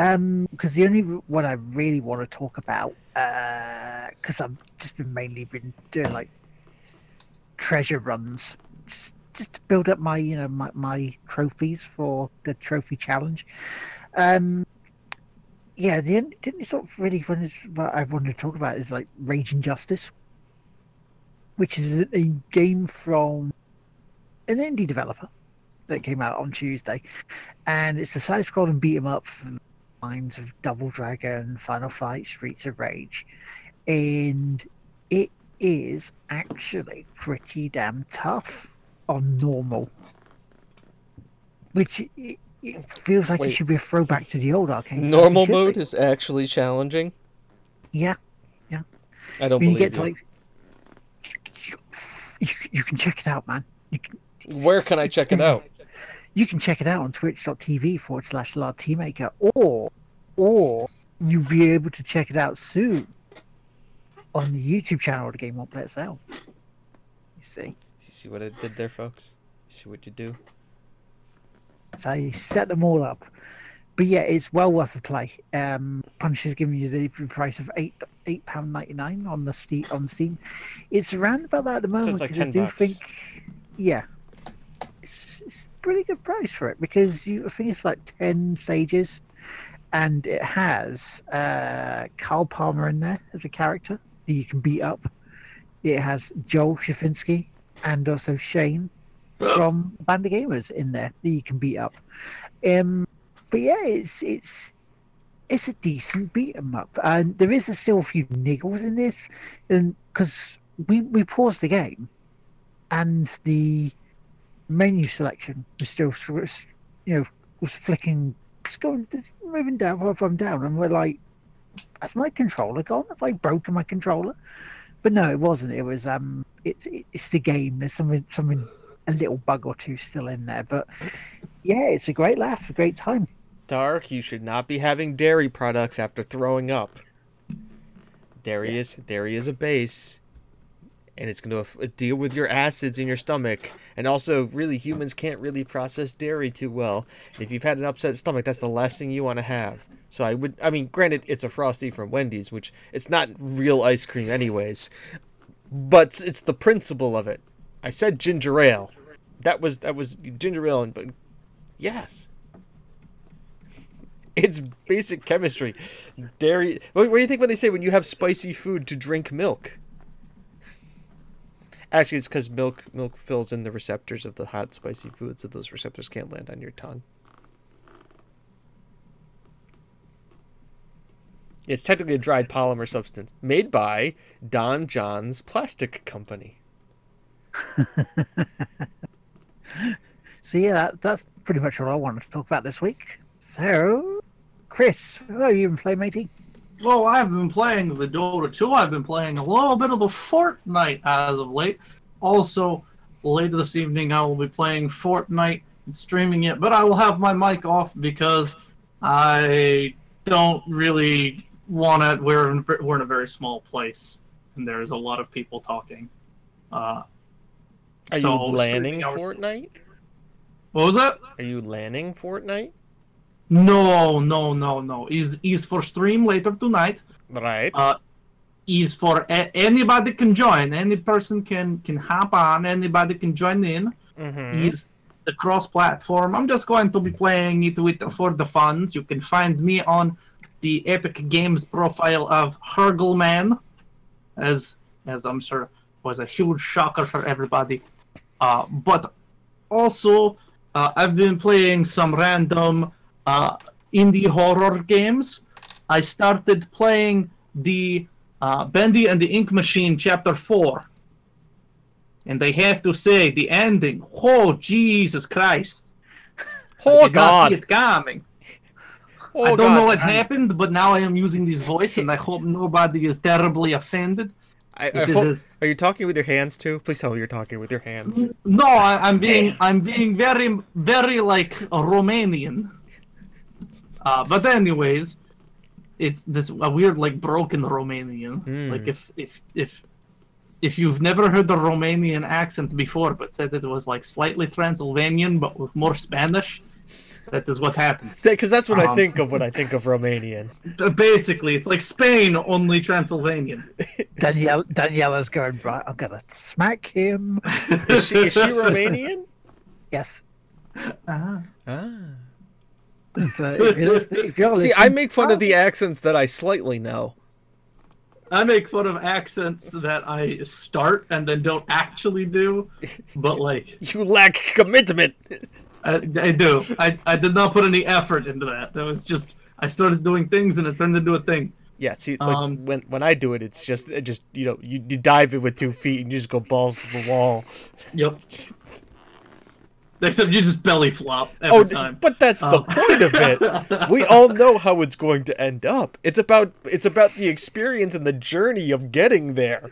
Um, because the only one I really want to talk about, uh, because I've just been mainly been doing like treasure runs, just just to build up my you know my, my trophies for the trophy challenge. Um, yeah, the only, the only sort of really one is what I wanted to talk about is like Raging Justice, which is a, a game from an indie developer that came out on Tuesday, and it's a side-scrolling beat 'em up from the lines of Double Dragon, Final Fight, Streets of Rage, and it is actually pretty damn tough on normal, which it, it feels like Wait. it should be a throwback to the old arcade. Normal mode be. is actually challenging. yeah. Yeah. I don't When you believe get to like, you, you, you can check it out, man. You can, Where can I check it out? you can check it out on twitch.tv forward slash Maker, or or you'll be able to check it out soon on the YouTube channel of the Game Won't Play Itself. You see? You see what I did there, folks? You see what you do? So you set them all up. But yeah, it's well worth a play. Um, Punch is giving you the price of eight eight pound ninety nine on the Steam on Steam. It's around about that at the moment. it's like 'cause I do bucks. think, yeah, it's, it's a pretty good price for it because you I think it's like ten stages, and it has uh, Carl Palmer in there as a character that you can beat up. It has Joel Shafinsky and also Shane from Band of Gamers in there that you can beat up. Um, but yeah, it's it's it's a decent beat 'em up, and there is still a few niggles in this, and because we we paused the game, and the menu selection was still you know was flicking, it's going it's moving down up and down, and we're like, has my controller gone? Have I broken my controller? But no, it wasn't. It was um, it's it's the game. There's something something a little bug or two still in there, but yeah, it's a great laugh, a great time. Dark, you should not be having dairy products after throwing up. Dairy is dairy is a base, and it's going to deal with your acids in your stomach. And also, really, humans can't really process dairy too well. If you've had an upset stomach, that's the last thing you want to have. So I would, I mean, granted, it's a frosty from Wendy's, which it's not real ice cream, anyways. But it's the principle of it. I said ginger ale. That was that was ginger ale, and but yes, it's basic chemistry. Dairy. What, what do you think when they say when you have spicy food to drink milk? Actually, it's because milk milk fills in the receptors of the hot spicy food, so those receptors can't land on your tongue. It's technically a dried polymer substance made by Don John's Plastic Company. So yeah, that, that's pretty much all I wanted to talk about this week. So, Chris, how are you been playing, matey? Well, I've been playing the Dota 2. I've been playing a little bit of the Fortnite as of late. Also, later this evening, I will be playing Fortnite and streaming it, but I will have my mic off because I don't really want to. We're in, we're in a very small place, and there's a lot of people talking. Uh, Are so you landing Fortnite? What was that? Are you landing Fortnite? No, no, no, no. Is is for stream later tonight. Right. uh, is for a- anybody can join. Any person can can hop on. Anybody can join in. mm-hmm. Is the cross-platform. I'm just going to be playing it with for the funds. You can find me on the Epic Games profile of Hurgleman, as as I'm sure was a huge shocker for everybody. Uh, but also, uh, I've been playing some random uh, indie horror games. I started playing the uh, Bendy and the Ink Machine Chapter 4. And I have to say, the ending, oh, Jesus Christ. I Oh did not see God! it coming. Oh I don't God! know what happened, but now I am using this voice, and I hope nobody is terribly offended. I, I hope, is- are you talking with your hands too? Please tell me you're talking with your hands. No, I, I'm being Damn. I'm being very very like a Romanian. Uh, but anyways, it's this a weird like broken Romanian. Hmm. Like if if if if you've never heard the Romanian accent before, but said it was like slightly Transylvanian but with more Spanish, that is what happened. Because that's what I Um, think of when I think of Romanian. Basically, it's like Spain only Transylvanian. Danielle, Daniela's going right. I'm gonna smack him. Is she, is she Romanian? Yes. Ah. Ah. So if you're listening, if you're See, I make fun of the accents that I slightly know. I make fun of accents that I start and then don't actually do, but like You lack commitment. I, I do. I, I did not put any effort into that. That was just I started doing things and it turned into a thing. Yeah, see, like Um, when when I do it, it's just it just you know you, you dive in with two feet and you just go balls to the wall. Yep. Except you just belly flop every Oh, time. but that's the Um, point of it. We all know how it's going to end up. It's about it's about the experience and the journey of getting there.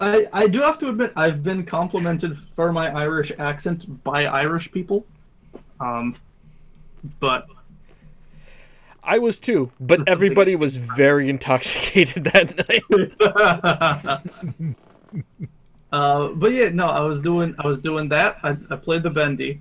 I, I do have to admit I've been complimented for my Irish accent by Irish people. Um but I was too, but everybody was very intoxicated that night. Uh, but yeah, no, I was doing I was doing that. I, I played the bendy.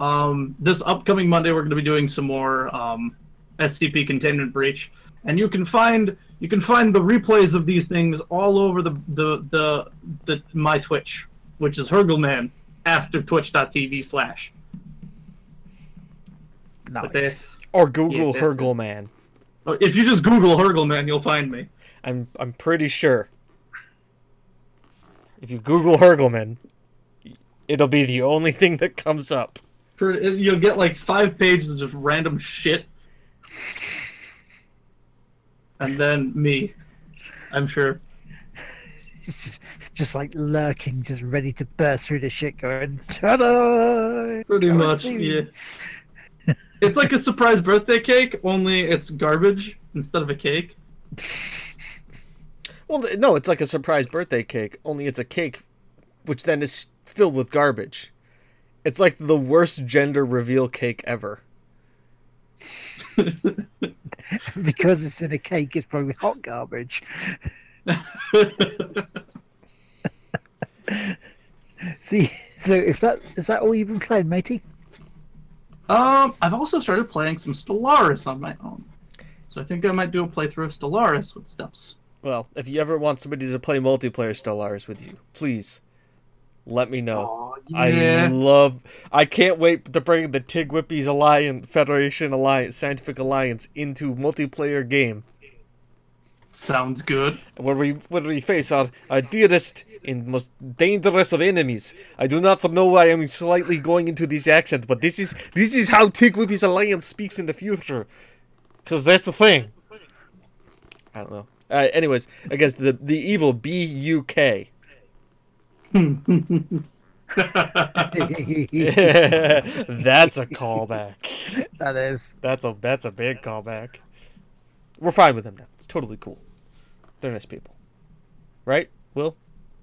Um, this upcoming Monday, we're going to be doing some more um, SCP Containment Breach, and you can find you can find the replays of these things all over the the the, the my Twitch, which is Hurgleman after twitch.tv slash. Nice. This, Or Google Yeah, this- Hurgleman. oh, if you just Google Hurgleman, you'll find me. I'm I'm pretty sure. If you Google Hurgleman, it'll be the only thing that comes up. For you'll get like five pages of just random shit, and then me. I'm sure. It's just like lurking, just ready to burst through the shit, going, ta-da! Pretty Come much, yeah. it's like a surprise birthday cake, only it's garbage instead of a cake. Well, no, it's like a surprise birthday cake. Only it's a cake, which then is filled with garbage. It's like the worst gender reveal cake ever. because it's in a cake, it's probably hot garbage. See, so if that is that all you've been playing, matey? Um, I've also started playing some Stellaris on my own. So I think I might do a playthrough of Stellaris with stuffs. Well, if you ever want somebody to play multiplayer Stellaris with you, please let me know. I yeah. love. I can't wait to bring the Tig Whippies Alliance, Federation Alliance, Scientific Alliance into multiplayer game Sounds good. where we where we face our, our dearest and most dangerous of enemies. I do not know why I'm slightly going into this accent, but this is this is how Tig Whippies Alliance speaks in the future, because that's the thing. I don't know. Uh, anyways, against the the evil B U K. That's a callback. that is. That's a that's a big callback. We're fine with them now. It's totally cool. They're nice people, right? Will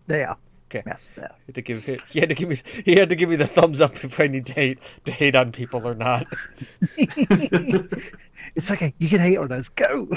They are. Okay. Yes, they are. he had to give he had to give me he had to give me the thumbs up if I need to hate to hate on people or not. It's okay. You can hate on us. Go.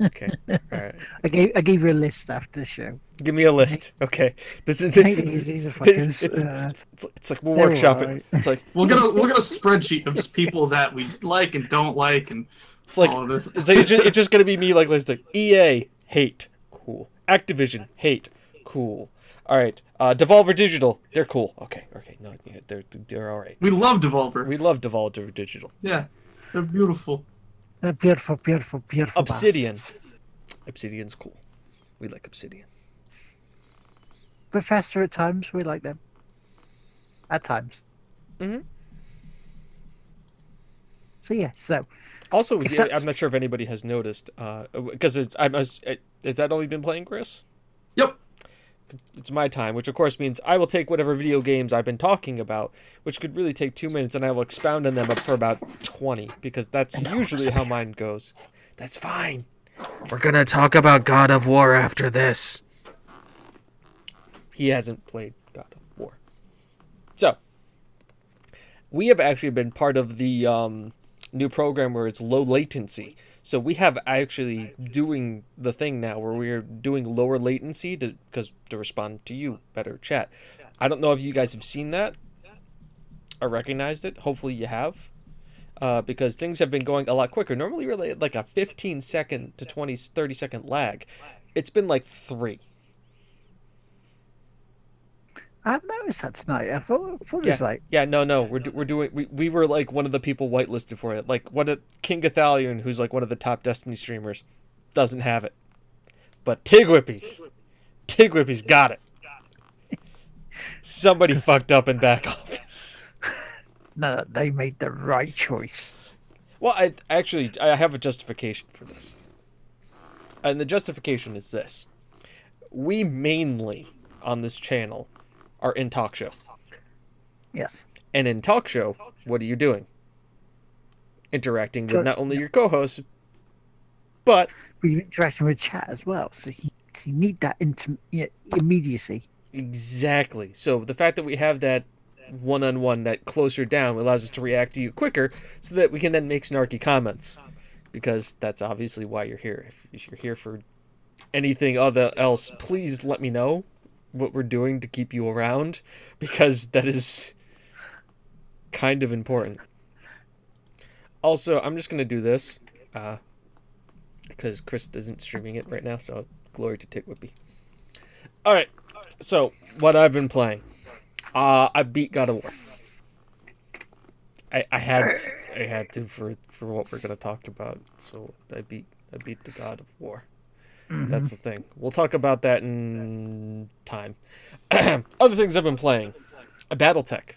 Okay, all right. I gave I gave you a list after the show. Give me a list. Okay, this is Hate these. These are it's, fuckers. it's, Uh, it's, it's, it's like we'll they're workshop it. It's like We'll get a we'll get a spreadsheet of just people that we like and don't like and it's like all of this. It's like it's just, it's just gonna be me like this. Like EA hate cool. Activision hate cool. All right. Uh, Devolver Digital they're cool. Okay. Okay. No, yeah, they're they're all right. We love Devolver. We love Devolver Digital. Yeah, they're beautiful. they're beautiful, beautiful, beautiful. Obsidian. bastards. Obsidian's cool. We like Obsidian. But faster at times. We like them. At times. Mm-hmm. So yeah. So Also, yeah, I'm not sure if anybody has noticed, because it's I must. Is that all you've been playing, Chris? Yep. It's my time, which of course means I will take whatever video games I've been talking about, which could really take two minutes, and I will expound on them for about twenty, because that's usually how mine goes. That's fine. We're gonna talk about God of War after this. He hasn't played God of War, so we have actually been part of the um, new program where it's low latency. So we have actually doing the thing now where we're doing lower latency to because to respond to you better chat. I don't know if you guys have seen that or recognized it. Hopefully you have. Uh, because things have been going a lot quicker. Normally we're like- a 15 second to 20 30 second lag. It's been like 3. I've noticed that tonight. I thought, I thought it was like Yeah, no, no, we're, we're doing. We, we were like one of the people whitelisted for it. Like one of King Gothalion, who's like one of the top Destiny streamers, doesn't have it. But Tig Whippies, Tig got it. Somebody fucked up in back office. no, they made the right choice. Well, I actually I have a justification for this, and the justification is this: we mainly on this channel are in talk show. Yes. And in talk show, what are you doing? Interacting with not only your co-hosts, but But you're interacting with chat as well, so you, you need that intim- immediacy. exactly. So the fact that we have that one-on-one, that closer down, allows us to react to you quicker, so that we can then make snarky comments, because that's obviously why you're here. If you're here for anything other else, please let me know. What we're doing to keep you around because that is kind of important. Also, I'm just gonna do this uh, because Chris isn't streaming it right now, so glory to Tick Whippy. All right, so what I've been playing, uh, I beat God of War. I, I had I had to for for what we're gonna talk about, so I beat I beat the God of War. That's the thing. We'll talk about that in time. Other things I've been playing: a BattleTech,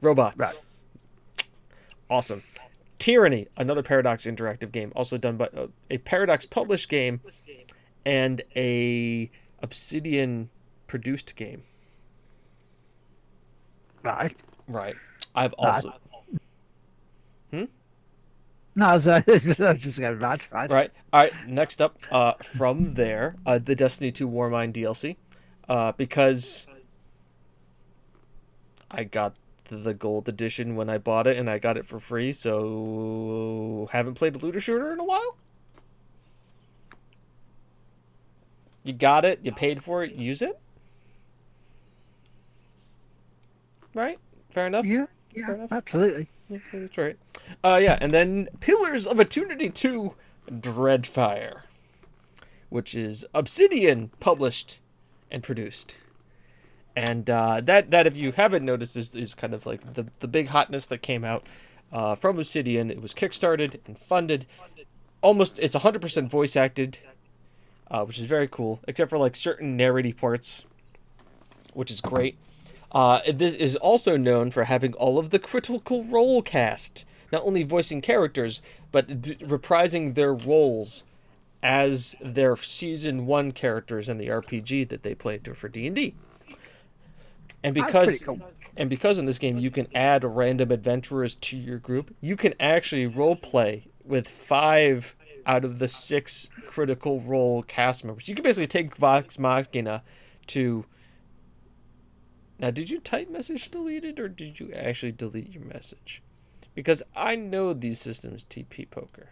robots, Right. awesome. Tyranny, another Paradox interactive game, also done by uh, a Paradox published game and a Obsidian produced game. Right. Right. I've Right. also No, I was, I was just going right, right. right. All right. Next up, uh, from there, uh, the Destiny 2 Warmind DLC, uh, because I got the gold edition when I bought it, and I got it for free. So haven't played a looter shooter in a while. You got it. You paid for it. Use it. Right. Fair enough. Yeah, Fair yeah, enough. absolutely. That's right. Uh, yeah, and then Pillars of Eternity 2 Deadfire, which is Obsidian published and produced. And uh, that, that, if you haven't noticed, is, is kind of like the, the big hotness that came out uh, from Obsidian. It was kickstarted and funded. Almost, it's 100% voice acted, uh, which is very cool, except for like certain narrative parts, which is great. Uh, this is also known for having all of the critical role cast, not only voicing characters, but d- reprising their roles as their season one characters in the RPG that they played for D and D. And because cool. and because in this game you can add random adventurers to your group, you can actually role play with five out of the six critical role cast members. You can basically take Vox Machina to. Now, did you type message deleted or did you actually delete your message? Because I know these systems TP poker.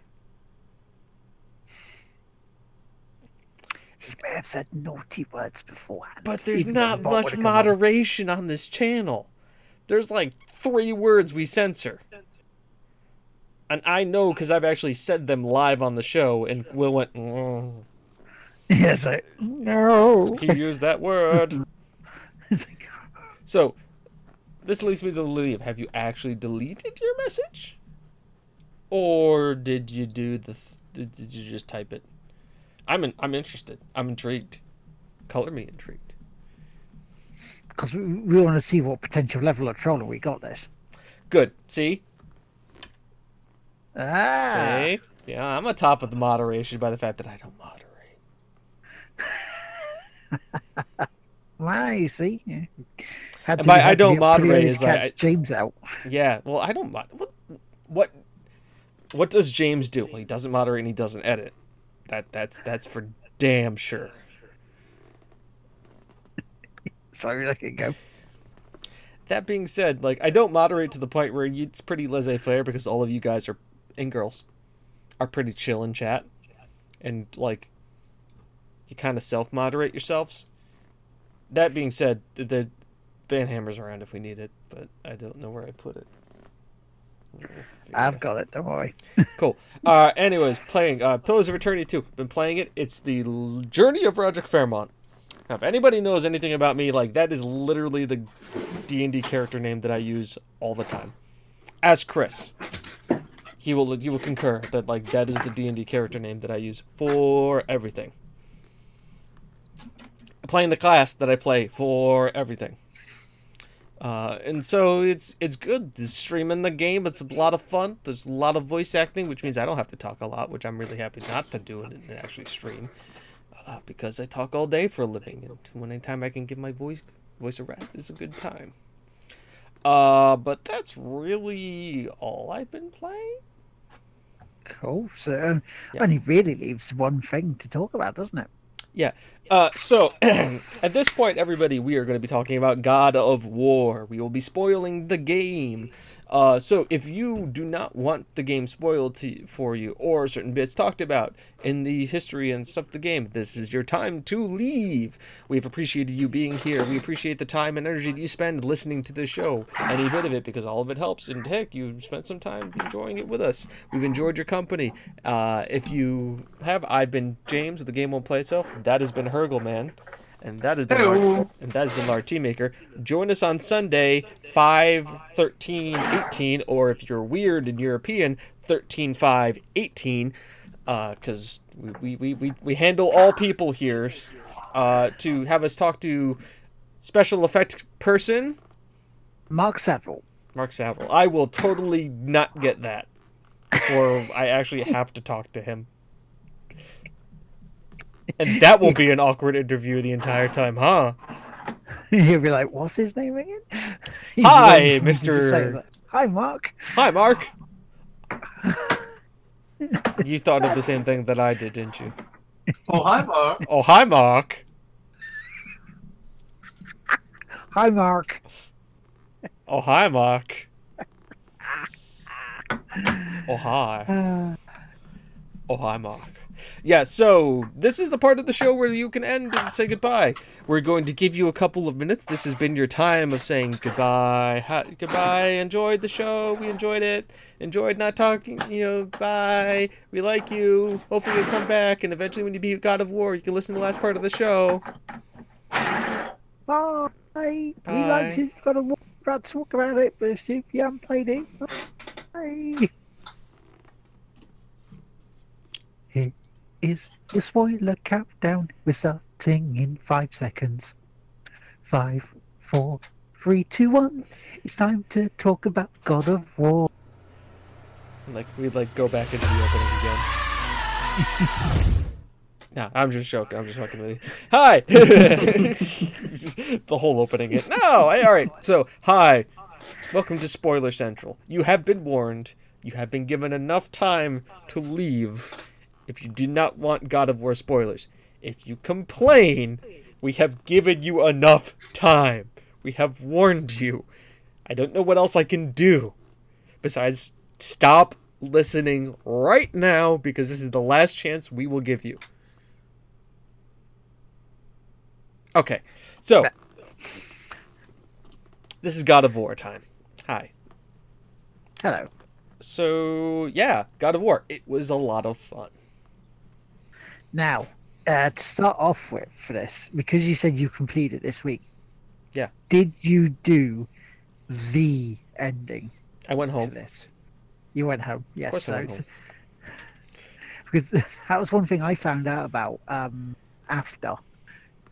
He may have said naughty words beforehand. But there's even not much would've come on. moderation on this channel. There's like three words we censor. And I know because I've actually said them live on the show, and Will went, "Mm, Yes, I. no. he used that word. Like, So, this leads me to Liam. Have you actually deleted your message? Or did you do the. Th- did you just type it? I'm, in, I'm interested. I'm intrigued. Color me intrigued. because we, we want to see what potential level of troller we got this. Good. See? Ah, See? Yeah, I'm on top of the moderation by the fact that I don't moderate. Why, you see. Yeah. Had And by I don't moderate is like catch I- James out. Yeah, well, I don't mod. What, what, what does James do? Well, he doesn't moderate and he doesn't edit. That that's that's for damn sure. So let it go. That being said, like I don't moderate to the point where you, it's pretty laissez-faire because all of you guys are and girls are pretty chill in chat, and like you kind of self-moderate yourselves. That being said, the, band hammers around if we need it, but I don't know where I put it. I've got it. Don't worry. Cool. Uh, anyways, playing uh, Pillars of Eternity 2. Been playing it. It's the journey of Roderick Fairmont. Now, if anybody knows anything about me, like that is literally the D and D character name that I use all the time. As Chris, he will he will concur that like that is the D and D character name that I use for everything. Playing the class that I play for everything. Uh, and so it's it's good. It's streaming the game. It's a lot of fun. There's a lot of voice acting, which means I don't have to talk a lot, which I'm really happy not to do it and actually stream, uh, because I talk all day for a living, and when anytime I can give my voice voice a rest is a good time. Uh, but that's really all I've been playing. Cool. So Yeah. only really leaves one thing to talk about, doesn't it? Uh, so at this point, everybody, we are going to be talking about God of War. We will be spoiling the game. Uh, so if you do not want the game spoiled to, for you or certain bits talked about in the history and stuff of the game, this is your time to leave. We've appreciated you being here. We appreciate the time and energy that you spend listening to this show, any bit of it, because all of it helps. And heck, you spent some time enjoying it with us. We've enjoyed your company. Uh, if you have, I've been James with the Game Won't Play Itself. That has been Hurgleman. And that is the been and that has been our maker. Join us on Sunday, 5, 13, 18, or if you're weird and European, 13, 5, 18, because we, we, we, we handle all people here. Uh, to have us talk to special effect person, Mark Saville. Mark Saville. I will totally not get that. Or I actually have to talk to him. And that will be an awkward interview the entire time, huh? You'll be like, "What's his name again?" He's Hi, waiting for me to Mr. Hi, Mark. Hi, Mark. you thought of the same thing that I did, didn't you? Oh, hi, Mark. Oh, hi, Mark. Hi, Mark. Oh, hi, Mark. Oh, hi. Uh, Oh, hi, Mark. Yeah, so this is the part of the show where you can end and say goodbye. We're going to give you a couple of minutes. This has been your time of saying goodbye. Hi, goodbye. Enjoyed the show. We enjoyed it. Enjoyed not talking. You know, bye. We like you. Hopefully you'll come back. And eventually, when you beat God of War, you can listen to the last part of the show. bye. We Bye. like. Got to walk, about to talk about it, but if you haven't played it, bye. Here is your spoiler countdown. We're starting in five seconds. Five, four, three, two, one. It's time to talk about God of War. Like we'd like go back into the opening again. nah, I'm just joking. I'm just fucking with you. Hi. the whole opening. Again. No. All right. So hi. Welcome to Spoiler Central. You have been warned. You have been given enough time to leave. If you do not want God of War spoilers, if you complain, we have given you enough time. We have warned you. I don't know what else I can do besides stop listening right now because this is the last chance we will give you. Okay, so this is God of War time. Hi. Hello. So, yeah, God of War. It was a lot of fun. Now, uh, to start off with for this, because you said you completed this week. Yeah. Did you do the ending I went to home. this? You went home. Yes. so it's- because that was one thing I found out about um, after,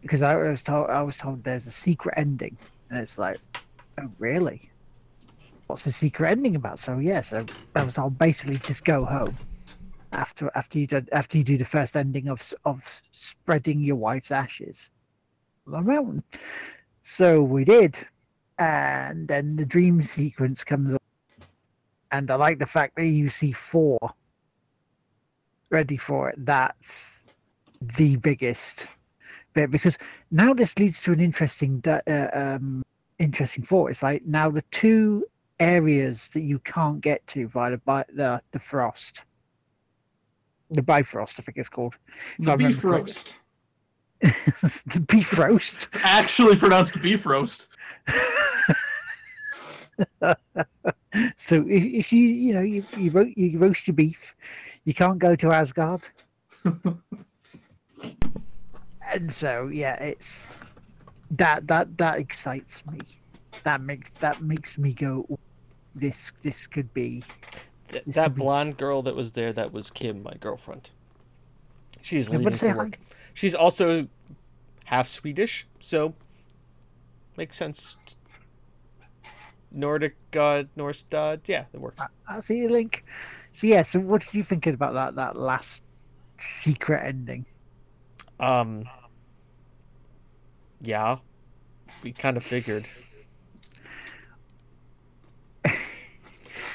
because I was told I was told there's a secret ending, and it's like, oh really? What's the secret ending about? So yeah, so I was told basically just go home after after you do, after you do the first ending of of spreading your wife's ashes mountain. So we did, and then the dream sequence comes up, and I like the fact that you see Thor ready for it. That's the biggest bit because now this leads to an interesting uh, um interesting thought. It's like now the two areas that you can't get to via the bi- the, the frost, the Bifrost, I think it's called. The beef roast. the beef roast. It's actually pronounced beef roast. so if, if you you know you you, ro- you roast your beef, you can't go to Asgard. and so yeah, it's that that that excites me. That makes that makes me go. This this could be Th- that blonde girl that was there, that was Kim, my girlfriend. She's leaving for hi. work. She's also half Swedish, so makes sense. Nordic god, Norse god, yeah, it works. I see a link. So yeah, so what did you think about that that last secret ending? Um, yeah, we kind of figured.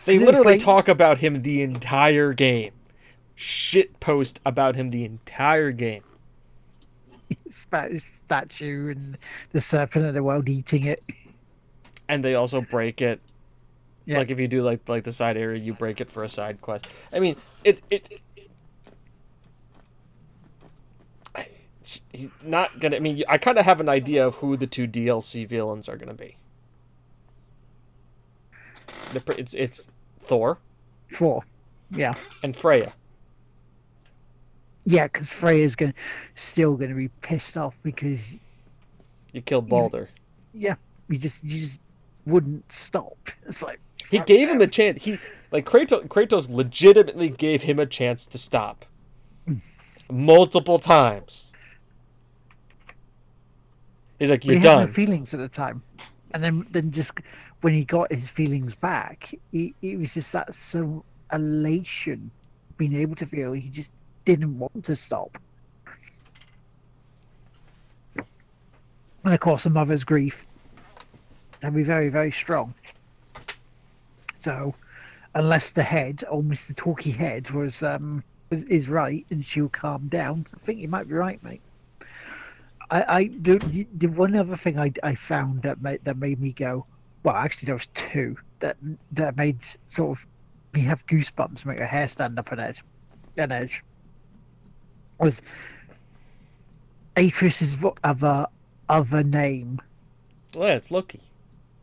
They It's literally like- talk about him the entire game. Shit post about him the entire game. spa- statue and the serpent of the world eating it. and they also break it. Yeah. Like if you do like like the side area, you break it for a side quest. I mean, it it. He's not gonna. I mean, I kind of have an idea of who the two DLC villains are gonna be. It's it's Thor Four. Yeah. and Freya. Yeah, because Freya's gonna still gonna be pissed off because You killed Balder. yeah, you just you just wouldn't stop. It's like He gave him a chance. He like Kratos. Kratos legitimately gave him a chance to stop. Mm. Multiple times. He's like, "You're he had no feelings at the time, and then then just when he got his feelings back, it was just that so elation, being able to feel he just didn't want to stop. And of course, a mother's grief can be very very strong. So, unless the head or Mister Talkie Head was um is, right and she'll calm down, I think you might be right, mate. I, I the- the one other thing I, I found that made that made me go, well, actually there was two that that made sort of me have goosebumps, make your hair stand up on edge, an edge. Was Atreus's vo- other other name? Well, yeah, it's Loki.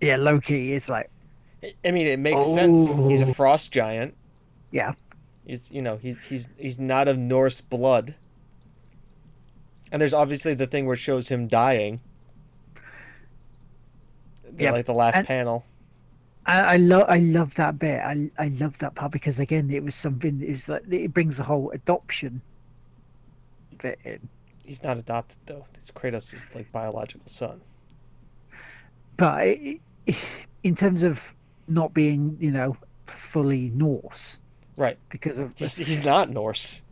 Yeah, Loki is like I- mean, it makes sense. He's a Oh. frost giant. yeah, He's you know he's he's he's not of Norse blood. And there's obviously the thing where it shows him dying. Yep, Like the last and- panel. I, I love I love that bit. I I love that part because again, it was something. It was like it brings the whole adoption bit in. He's not adopted though. It's Kratos' like biological son. but it, in terms of not being, you know, fully Norse Right. because of He's he's not Norse.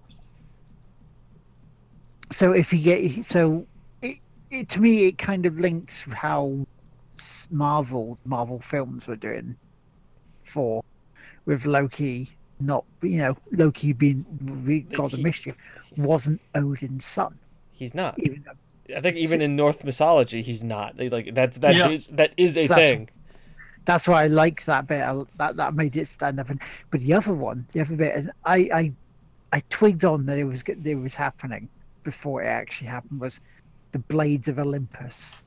so if you get so it, it to me it kind of links how Marvel Marvel films were doing for with Loki not you know Loki being re- God of mischief wasn't Odin's son He's not. even though I think even in Norse mythology, he's not. They, Like that's that is Yeah. that is a So that's- thing. that's why I like that bit. I, that that made it stand up. And but the other one, the other bit, and I I, I twigged on that it was go- it was happening before it actually happened. Was the blades of Olympus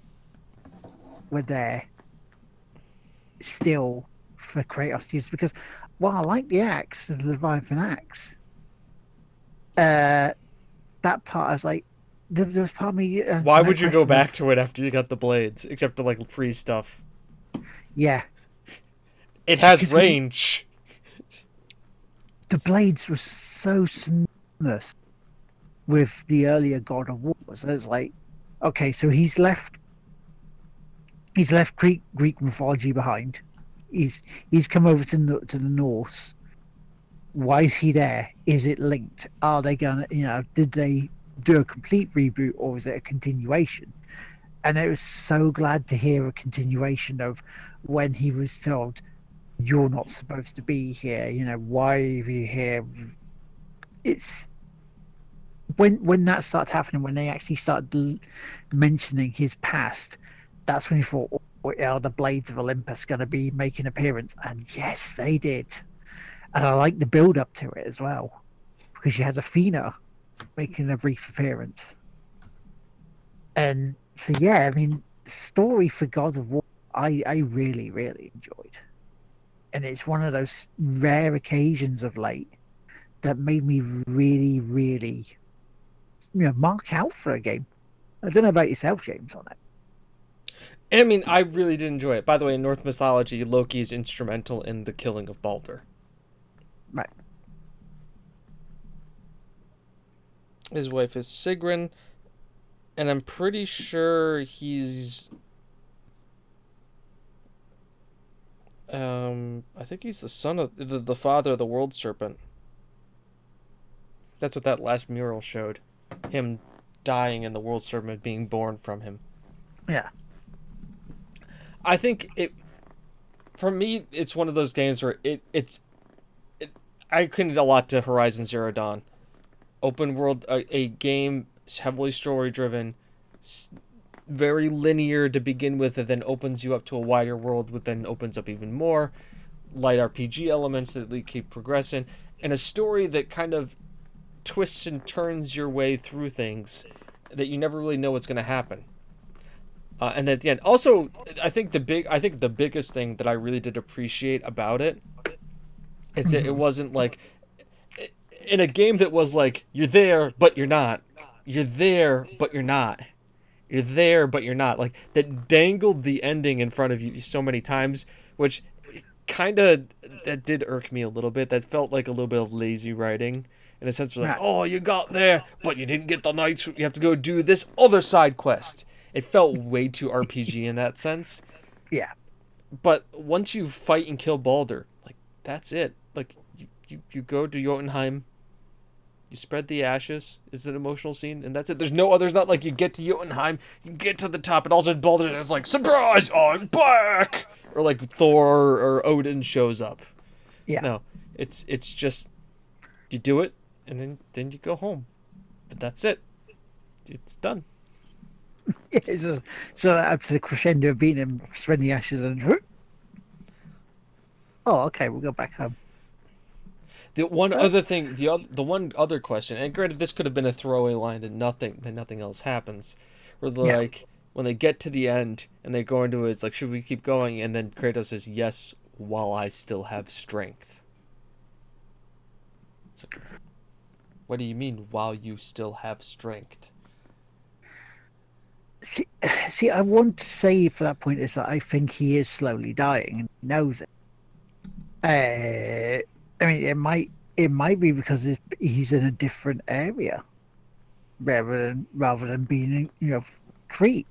were there still for Kratos to use because while I like the axe, the Leviathan axe, uh, that part I was like, there, there was part of me. uh, Why would you go back to it after you got the blades, except to like freeze stuff? Yeah, It has Because we- range. the blades were so synonymous with the earlier God of War. So it's like, okay, so he's left. He's left Greek Greek mythology behind. He's he's come over to to the Norse. Why is he there? Is it linked? Are they gonna, you know, did they do a complete reboot or is it a continuation? And I was so glad to hear a continuation of when he was told, you're not supposed to be here you know why are you here it's when when that started happening when they actually started mentioning his past that's when you thought oh, are the blades of olympus going to be making an appearance and yes they did and i like the build up to it as well because you had athena making a brief appearance and so yeah i mean story for god of war i i really really enjoyed and it's one of those rare occasions of late that made me really, really, you know, mark out for a game. I don't know about yourself, James, on it. I mean, I really did enjoy it. By the way, in Norse mythology, Loki is instrumental in the killing of Balder. Right. His wife is Sigrun, and I'm pretty sure he's. Um, I think he's the son of the, the father of the world serpent. That's what that last mural showed. Him dying and the world serpent being born from him. Yeah. I think it for me it's one of those games where it it's it, I equated a lot to Horizon Zero Dawn. Open world a, a game heavily story driven, very linear to begin with, and then opens you up to a wider world, which then opens up even more light RPG elements that keep progressing, and a story that kind of twists and turns your way through things that you never really know what's going to happen. Uh, and at the end, also, I think the big, I think the biggest thing that I really did appreciate about it is that it mm-hmm. wasn't like in a game that was like you're there but you're not, you're there but you're not, you're there but you're not, like that dangled the ending in front of you so many times, which kind of that did irk me a little bit. That felt like a little bit of lazy writing in a sense like, oh, you got there, but you didn't get the knights. You have to go do this other side quest. It felt way too RPG in that sense. Yeah. But once you fight and kill Balder, like that's it. Like you, you, you go to Jotunheim, you spread the ashes. It's an emotional scene, and that's it. There's no others. Not like you get to Jotunheim, you get to the top, and all of a sudden Baldur is like, "Surprise! I'm back!" Or like Thor or Odin shows up. Yeah. No, it's it's just you do it, and then then you go home. But that's it. It's done. Yeah, so, so up to the crescendo of being him spreading the ashes and oh, okay, we'll go back home. The one other thing, the other, the one other question, and granted, this could have been a throwaway line that nothing, that nothing else happens, where yeah. like when they get to the end and they go into it, it's like, should we keep going? And then Kratos says, "Yes, while I still have strength." Like, what do you mean, while you still have strength? See, see, I want to say for that point is that I think he is slowly dying and he knows it. Uh, I mean, it might it might be because he's in a different area rather than rather than being you know Crete,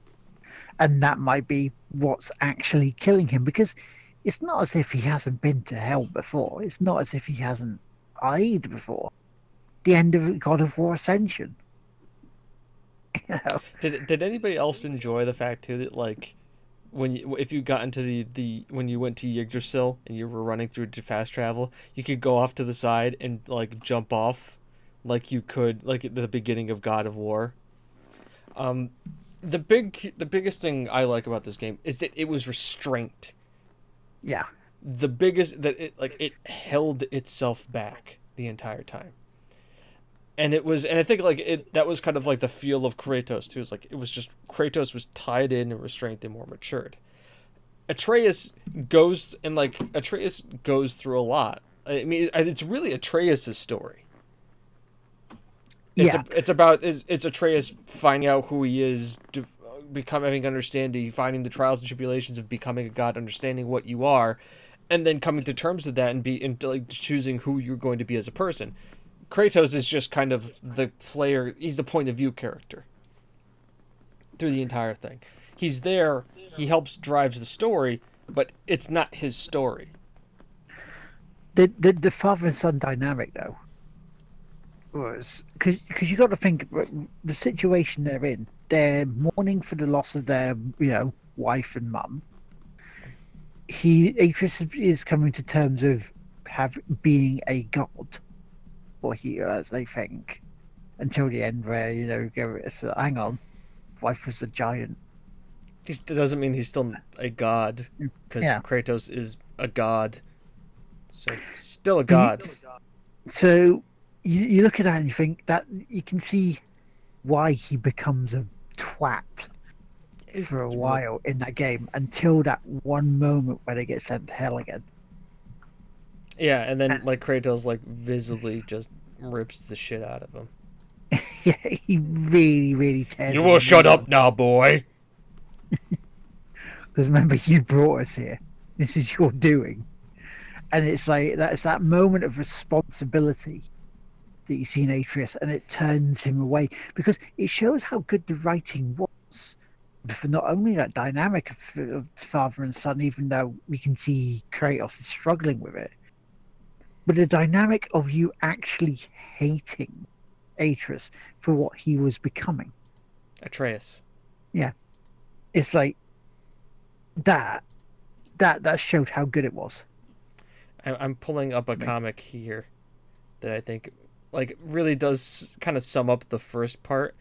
and that might be what's actually killing him because it's not as if he hasn't been to hell before. It's not as if he hasn't died before. The end of God of War Ascension. You know? Did did anybody else enjoy the fact too that like when you, if you got into the, the when you went to Yggdrasil and you were running through fast travel, you could go off to the side and like jump off, like you could like at the beginning of God of War. Um, the big the biggest thing I like about this game is that it was restraint. Yeah. The biggest that it like it held itself back the entire time and it was and i think like it that was kind of like the feel of kratos too it's like it was just kratos was tied in and restrained and more matured. Atreus goes and like atreus goes through a lot. I mean it's really atreus's story. It's yeah. A, it's about it's, it's atreus finding out who he is becoming understanding finding the trials and tribulations of becoming a god understanding what you are and then coming to terms with that and be and like choosing who you're going to be as a person Kratos is just kind of the player. He's the point of view character through the entire thing. He's there. He helps drives the story, but it's not his story. The the, the father and son dynamic though was because because you got to think the situation they're in. They're mourning for the loss of their you know wife and mum. He Atreus is coming to terms of have being a god he as they think until the end where you know go hang on wife was a giant. It doesn't mean he's still a god mm, because yeah. kratos is a god. So still a god. So you, you look at that and you think that you can see why he becomes a twat for a while in that game until that one moment where they get sent to hell again yeah, and then uh, like Kratos like visibly just rips the shit out of him. yeah, he really, really tears. You will shut up now, boy. Because remember, you brought us here. This is your doing, and it's like that's that moment of responsibility that you see in Atreus, and it turns him away because it shows how good the writing was for not only that dynamic of, of father and son, even though we can see Kratos is struggling with it, but the dynamic of you actually hating Atreus for what he was becoming. Atreus. Yeah. It's like that that that showed how good it was. I'm pulling up a comic here that I think like really does kind of sum up the first part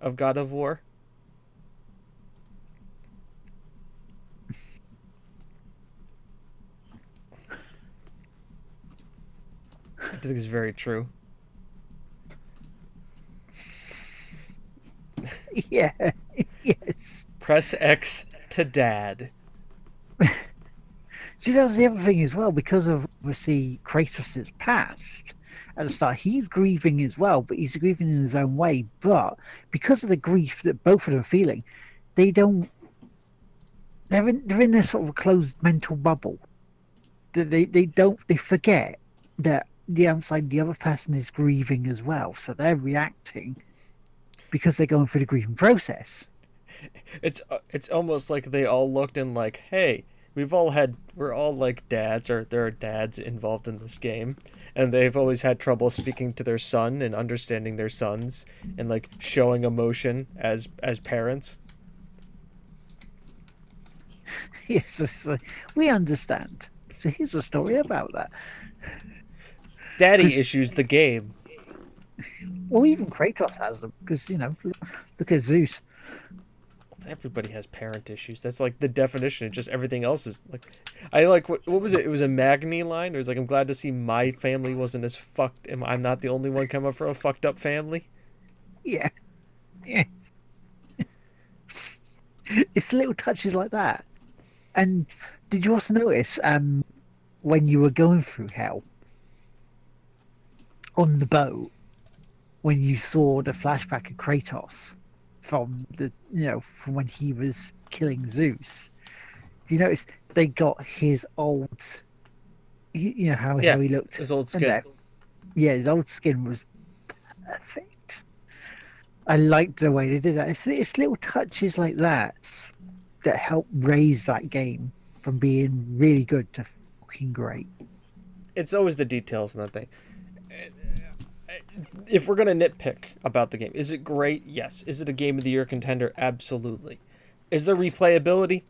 of God of War. I think it's very true. Yeah. yes. Press X to dad. See, that was the other thing as well, because of obviously Kratos' past at the start, he's grieving as well, but he's grieving in his own way. But because of the grief that both of them are feeling, they don't. They're in, they're in this sort of closed mental bubble. That they, they don't they forget that the outside the other person is grieving as well, so they're reacting because they're going through the grieving process. It's uh, it's almost like they all looked and like, hey, we've all had we're all like dads or there are dads involved in this game and they've always had trouble speaking to their son and understanding their sons and like showing emotion as as parents yes, we understand. So here's a story about that. Daddy 'Cause- issues the game. Well, even Kratos has them because you know, look at Zeus. everybody has parent issues. That's like the definition of just everything else is like i like what, what was it? It was a magni line? It was like i'm glad to see my family wasn't as fucked. Am i'm not the only one coming from a fucked up family? Yeah, yes. it's little touches like that. And did you also notice um, when you were going through hell on the boat when you saw the flashback of Kratos from the you know from when he was killing Zeus? Do you notice they got his old, you know how, Yeah, how he looked his old skin that- yeah, his old skin was perfect. I liked the way they did that. It's, it's little touches like that that help raise that game from being really good to fucking great. it's always the details in that thing. If we're gonna nitpick about the game, is it great? Yes. Is it a game of the year contender? Absolutely. Is there replayability?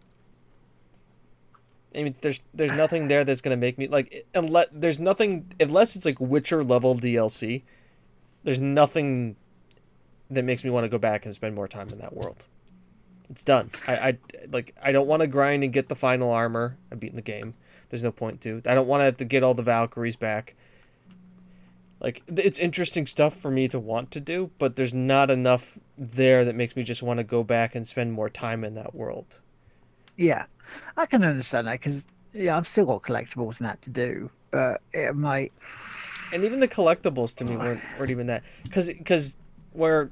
I mean, there's there's nothing there that's gonna make me like unless there's nothing unless it's like Witcher level DLC. There's nothing that makes me want to go back and spend more time in that world. It's done. I, I like I don't want to grind and get the final armor. I've beaten the game. There's no point to. I don't want to have to get all the Valkyries back. Like it's interesting stuff for me to want to do, but there's not enough there that makes me just want to go back and spend more time in that world. Yeah, I can understand that because yeah, I've still got collectibles and that to do, but it might. And even the collectibles to me weren't, weren't even that because because where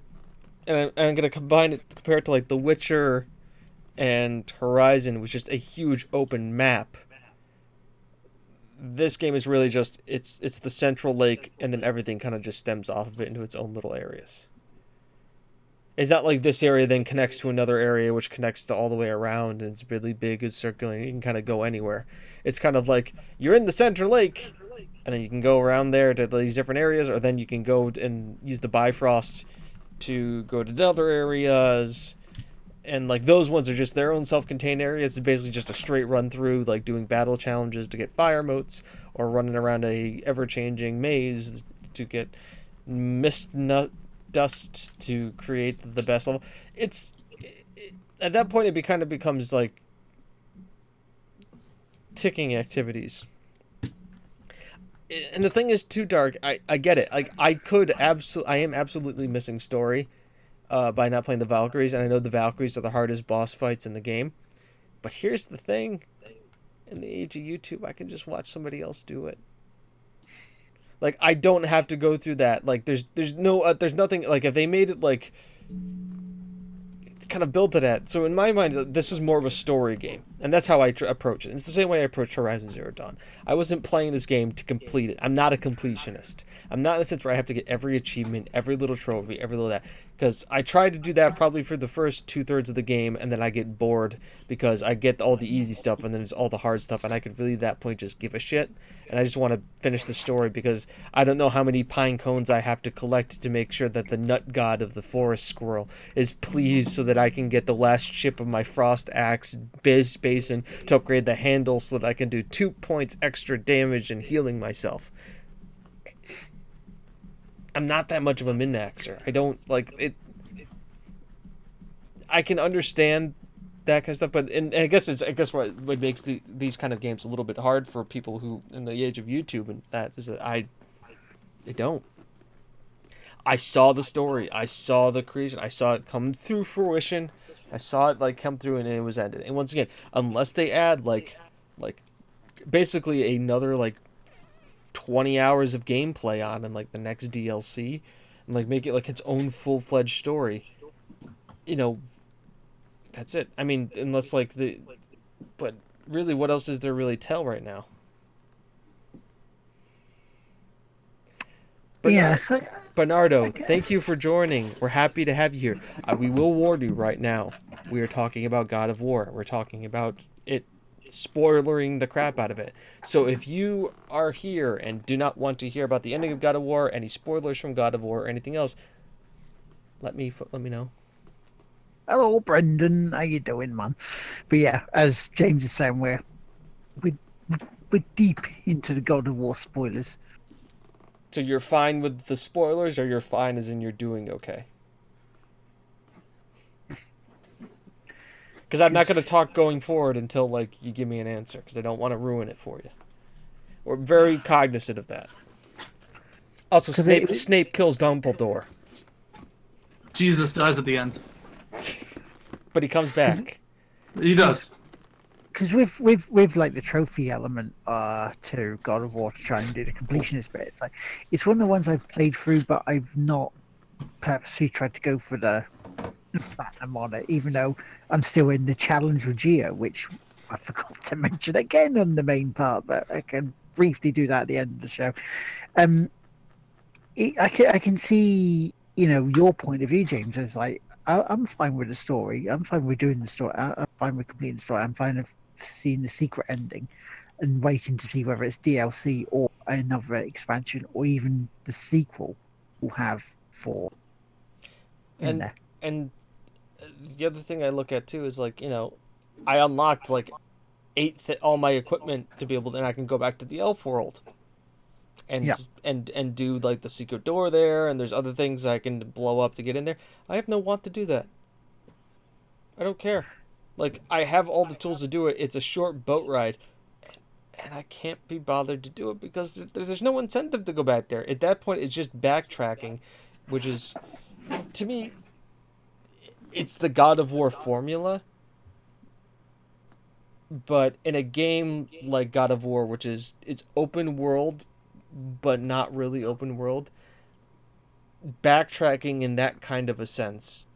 and I'm, I'm gonna combine it compare it to like The Witcher and Horizon was just a huge open map. This game is really just it's it's the central lake and then everything kind of just stems off of it into its own little areas. It's not like this area then connects to another area which connects to all the way around and it's really big, it's circular, and you can kind of go anywhere. It's kind of like you're in the center lake and then you can go around there to these different areas, or then you can go and use the Bifrost to go to the other areas. And like those ones are just their own self-contained areas. It's basically just a straight run through, like doing battle challenges to get fire motes, or running around a ever-changing maze to get mist nut dust to create the best level. It's it, at that point it be, kind of becomes like ticking activities and the thing is too dark i i get it like i could absolutely i am absolutely missing story uh by not playing the valkyries and i know the valkyries are the hardest boss fights in the game. But here's the thing. In the age of youtube i can just watch somebody else do it. Like i don't have to go through that. Like there's there's no uh, there's nothing like if they made it like it's kind of built to that. So in my mind this was more of a story game and that's how i tr- approach it it's the same way i approach horizon zero dawn I wasn't playing this game to complete it. I'm not a completionist. I'm not in the sense where I have to get every achievement, every little trophy, every little that. Because I tried to do that probably for the first two thirds of the game, and then I get bored because I get all the easy stuff, and then it's all the hard stuff, and I could really at that point just give a shit, and I just want to finish the story because I don't know how many pine cones I have to collect to make sure that the nut god of the forest squirrel is pleased, so that I can get the last chip of my frost axe base basin to upgrade the handle, so that I can do two points extra damage and healing myself. I'm not that much of a min maxer. I don't like it. I can understand that kind of stuff, but and, and I guess it's I guess what what makes the, these kind of games a little bit hard for people who in the age of YouTube and that is that I they don't. I saw the story. I saw the creation. I saw it come through fruition. I saw it like come through and it was ended. And once again, unless they add like like basically another like 20 hours of gameplay on and like the next DLC and like make it like its own full-fledged story. You know, that's it. I mean, unless like the but really what else is there really tell right now? Yeah. Bernardo, thank you for joining. We're happy to have you here. Uh, we will warn you right now. We are talking about God of War. We're talking about it spoilering the crap out of it. So if you are here and do not want to hear about the ending of God of War, any spoilers from God of War, or anything else, let me let me know. Hello, Brendan. How you doing, man? But yeah, as James is saying, we're we're, we're deep into the God of War spoilers. So you're fine with the spoilers, or you're fine as in you're doing okay? Because I'm not going to talk going forward until like you give me an answer, because I don't want to ruin it for you. We're very cognizant of that. Also, Snape it- Snape kills Dumbledore, Jesus dies at the end. but he comes back. He does. Because with with with like the trophy element uh to God of War to try and do the completionist bit, it's like it's one of the ones I've played through, but I've not purposely tried to go for the platinum on it, even though I'm still in the challenge with Geo, which I forgot to mention again on the main part, but I can briefly do that at the end of the show. Um, it, I can I can see you know your point of view, James. Is like I, I'm fine with the story. I'm fine with doing the story. I, I'm fine with completing the story. I'm fine with seeing the secret ending and waiting to see whether it's DLC or another expansion or even the sequel will have Thor in And there. and the other thing I look at too is like you know, I unlocked like eight th- all my equipment to be able to, and I can go back to the elf world. And, Yeah. and and do like the secret door there, and there's other things I can blow up to get in there. I have no want to do that. I don't care. Like I have all the tools to do it. It's a short boat ride, and, I can't be bothered to do it because there's there's no incentive to go back there. At that point, it's just backtracking, which is, to me, it's the God of War formula. But in a game like God of War, which is it's open world, but not really open world, backtracking in that kind of a sense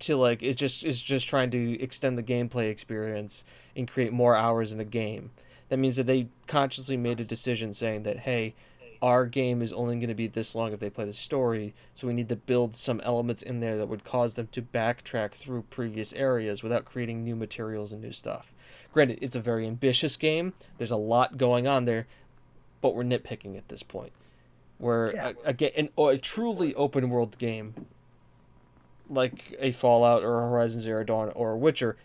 to like it just is just trying to extend the gameplay experience and create more hours in the game. That means that they consciously made a decision saying that hey, our game is only going to be this long if they play the story, so we need to build some elements in there that would cause them to backtrack through previous areas without creating new materials and new stuff. Granted, it's a very ambitious game. There's a lot going on there, but we're nitpicking at this point. Where Yeah. again, an, a truly open world game, like a Fallout or a Horizon Zero Dawn or a Witcher,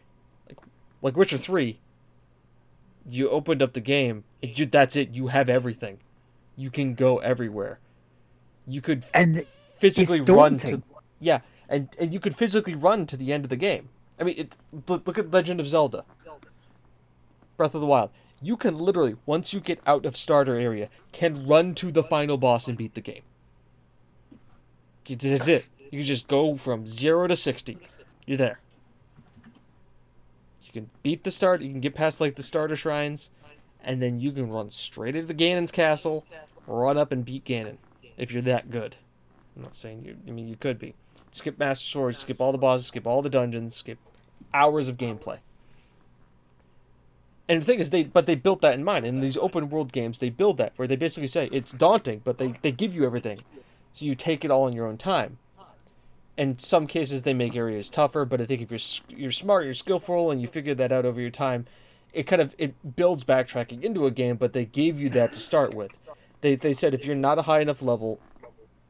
like like Witcher Three. You opened up the game, and you, that's it. You have everything. You can go everywhere. You could And physically run to yeah, and and you could physically run to the end of the game. I mean, it look look at Legend of Zelda, Breath of the Wild. You can literally once you get out of starter area, can run to the final boss and beat the game. That's it. You can just go from zero to sixty. You're there. You can beat the start. You can get past like the starter shrines, and then you can run straight into the Ganon's castle, run up and beat Ganon if you're that good. I'm not saying you. I mean, you could be. Skip Master Sword, skip all the bosses, skip all the dungeons, skip hours of gameplay. And the thing is, they but they built that in mind. In these open world games, they build that where they basically say it's daunting, but they they give you everything, so you take it all in your own time. In some cases, they make areas tougher, but I think if you're you're smart, you're skillful, and you figure that out over your time, it kind of it builds backtracking into a game. But they gave you that to start with. They they said if you're not a high enough level,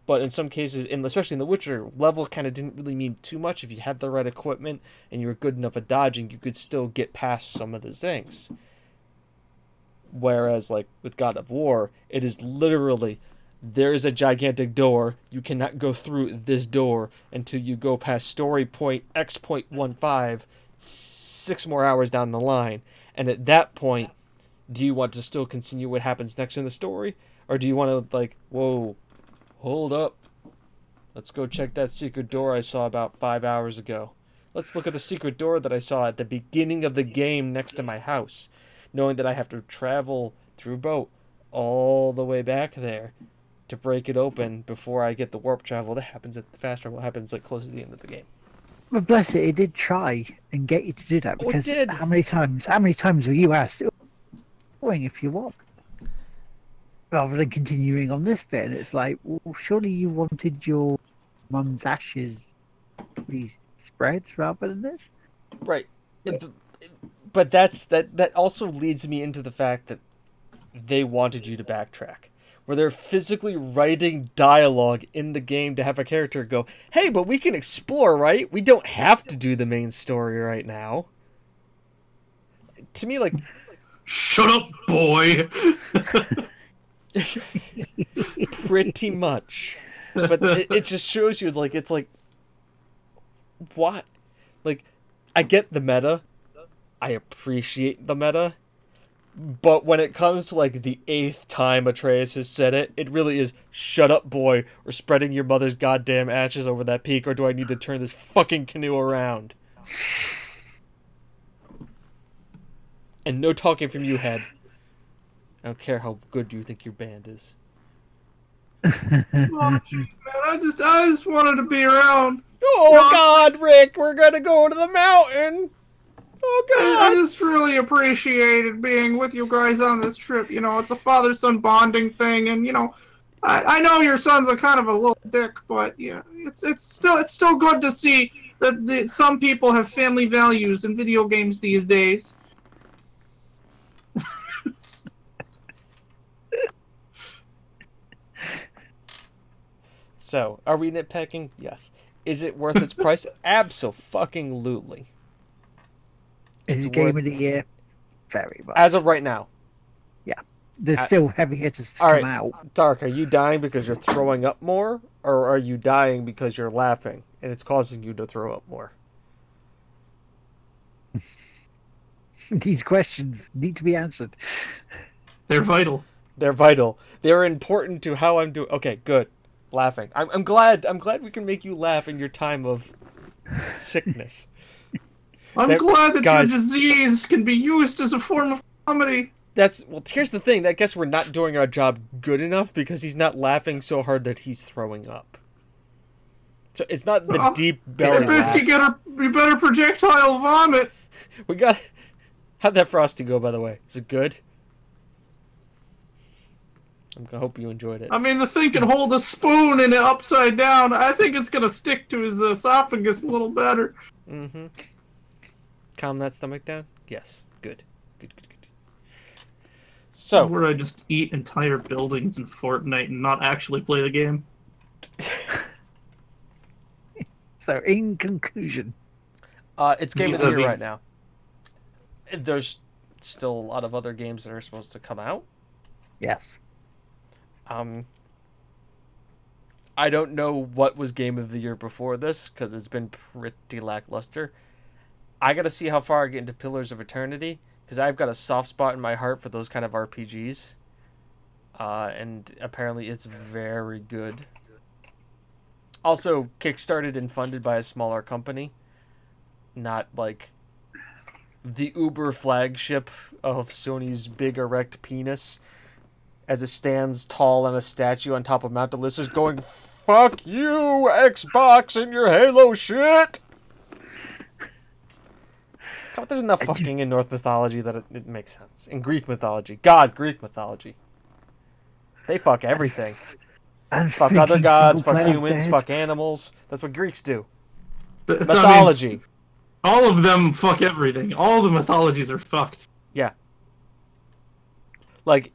but in some cases, in especially in The Witcher, level kind of didn't really mean too much. If you had the right equipment and you were good enough at dodging, you could still get past some of those things. Whereas, like with God of War, it is literally there is a gigantic door. You cannot go through this door until you go past story point X six more hours down the line. And at that point, do you want to still continue what happens next in the story, or do you want to like, whoa, hold up, let's go check that secret door I saw about five hours ago. Let's look at the secret door that I saw at the beginning of the game next to my house, knowing that I have to travel through boat all the way back there to break it open before I get the warp travel that happens at the fast travel happens like close to the end of the game. But bless it, it did try and get you to do that Oh, because did. how many times? How many times were you asked? Going if you want, rather than continuing on this bit, and it's like, well, surely you wanted your mum's ashes to be spread rather than this. Right. But that's that that also leads me into the fact that they wanted you to backtrack. Where they're physically writing dialogue in the game to have a character go, "Hey, but we can explore, right? We don't have to do the main story right now." To me like Shut up, boy. pretty much. But it, it just shows you like it's like what? Like I get the meta. I appreciate the meta. But when it comes to like the eighth time Atreus has said it, it really is shut up boy, or spreading your mother's goddamn ashes over that peak, or do I need to turn this fucking canoe around? And no talking from you, head. I don't care how good you think your band is. Oh, man, I just, I just wanted to be around. Oh. God, Rick, we're gonna go to the mountain. Oh I God. just really appreciated being with you guys on this trip. You know, it's a father-son bonding thing, and you know, I, I know your son's a kind of a little dick, but yeah, it's it's still it's still good to see that the, some people have family values in video games these days. So, are we nitpicking? Yes. Is it worth its price? Absolutely. It's It's game of the year, very much. As of right now. Yeah. There's I- still heavy hitters to All come right. out. Dark, are you dying because you're throwing up more, or are you dying because you're laughing and it's causing you to throw up more? These questions need to be answered. They're vital. They're vital. They're important to how I'm doing. Okay, good. Laughing. I'm, I'm glad. I'm glad we can make you laugh in your time of sickness. I'm That- glad that guys- your disease can be used as a form of comedy. That's well. Here's the thing. I guess we're not doing our job good enough because he's not laughing so hard that he's throwing up. So it's not the Well, deep At belly best, you get a you better projectile vomit. We got. How'd that frosty go? By the way, is it good? I'm- I hope you enjoyed it. I mean, the thing can hold a spoon in it upside down. I think it's gonna stick to his esophagus a little better. Mm-hmm. Calm that stomach down. Yes. Good. Good. Good. Good. So Where I just eat entire buildings in Fortnite and not actually play the game. So, in conclusion, Uh, it's game of the year right now. There's still a lot of other games that are supposed to come out. yes. Um, I don't know what was game of the year before this because it's been pretty lackluster. I got to see how far I get into Pillars of Eternity because I've got a soft spot in my heart for those kind of RPGs. Uh, and apparently it's very good. Also, kickstarted and funded by a smaller company, not like the Uber flagship of Sony's big erect penis as it stands tall on a statue on top of Mount Delicious going, Fuck you, Xbox and your Halo shit! Come on, there's enough fucking in Norse mythology that it, it makes sense. In Greek mythology. God, Greek mythology. They fuck everything. And Fuck other gods, fuck humans, dead. fuck animals. That's what Greeks do. Th- that means Mythology. all of them fuck everything. All the mythologies are fucked. Yeah. Like,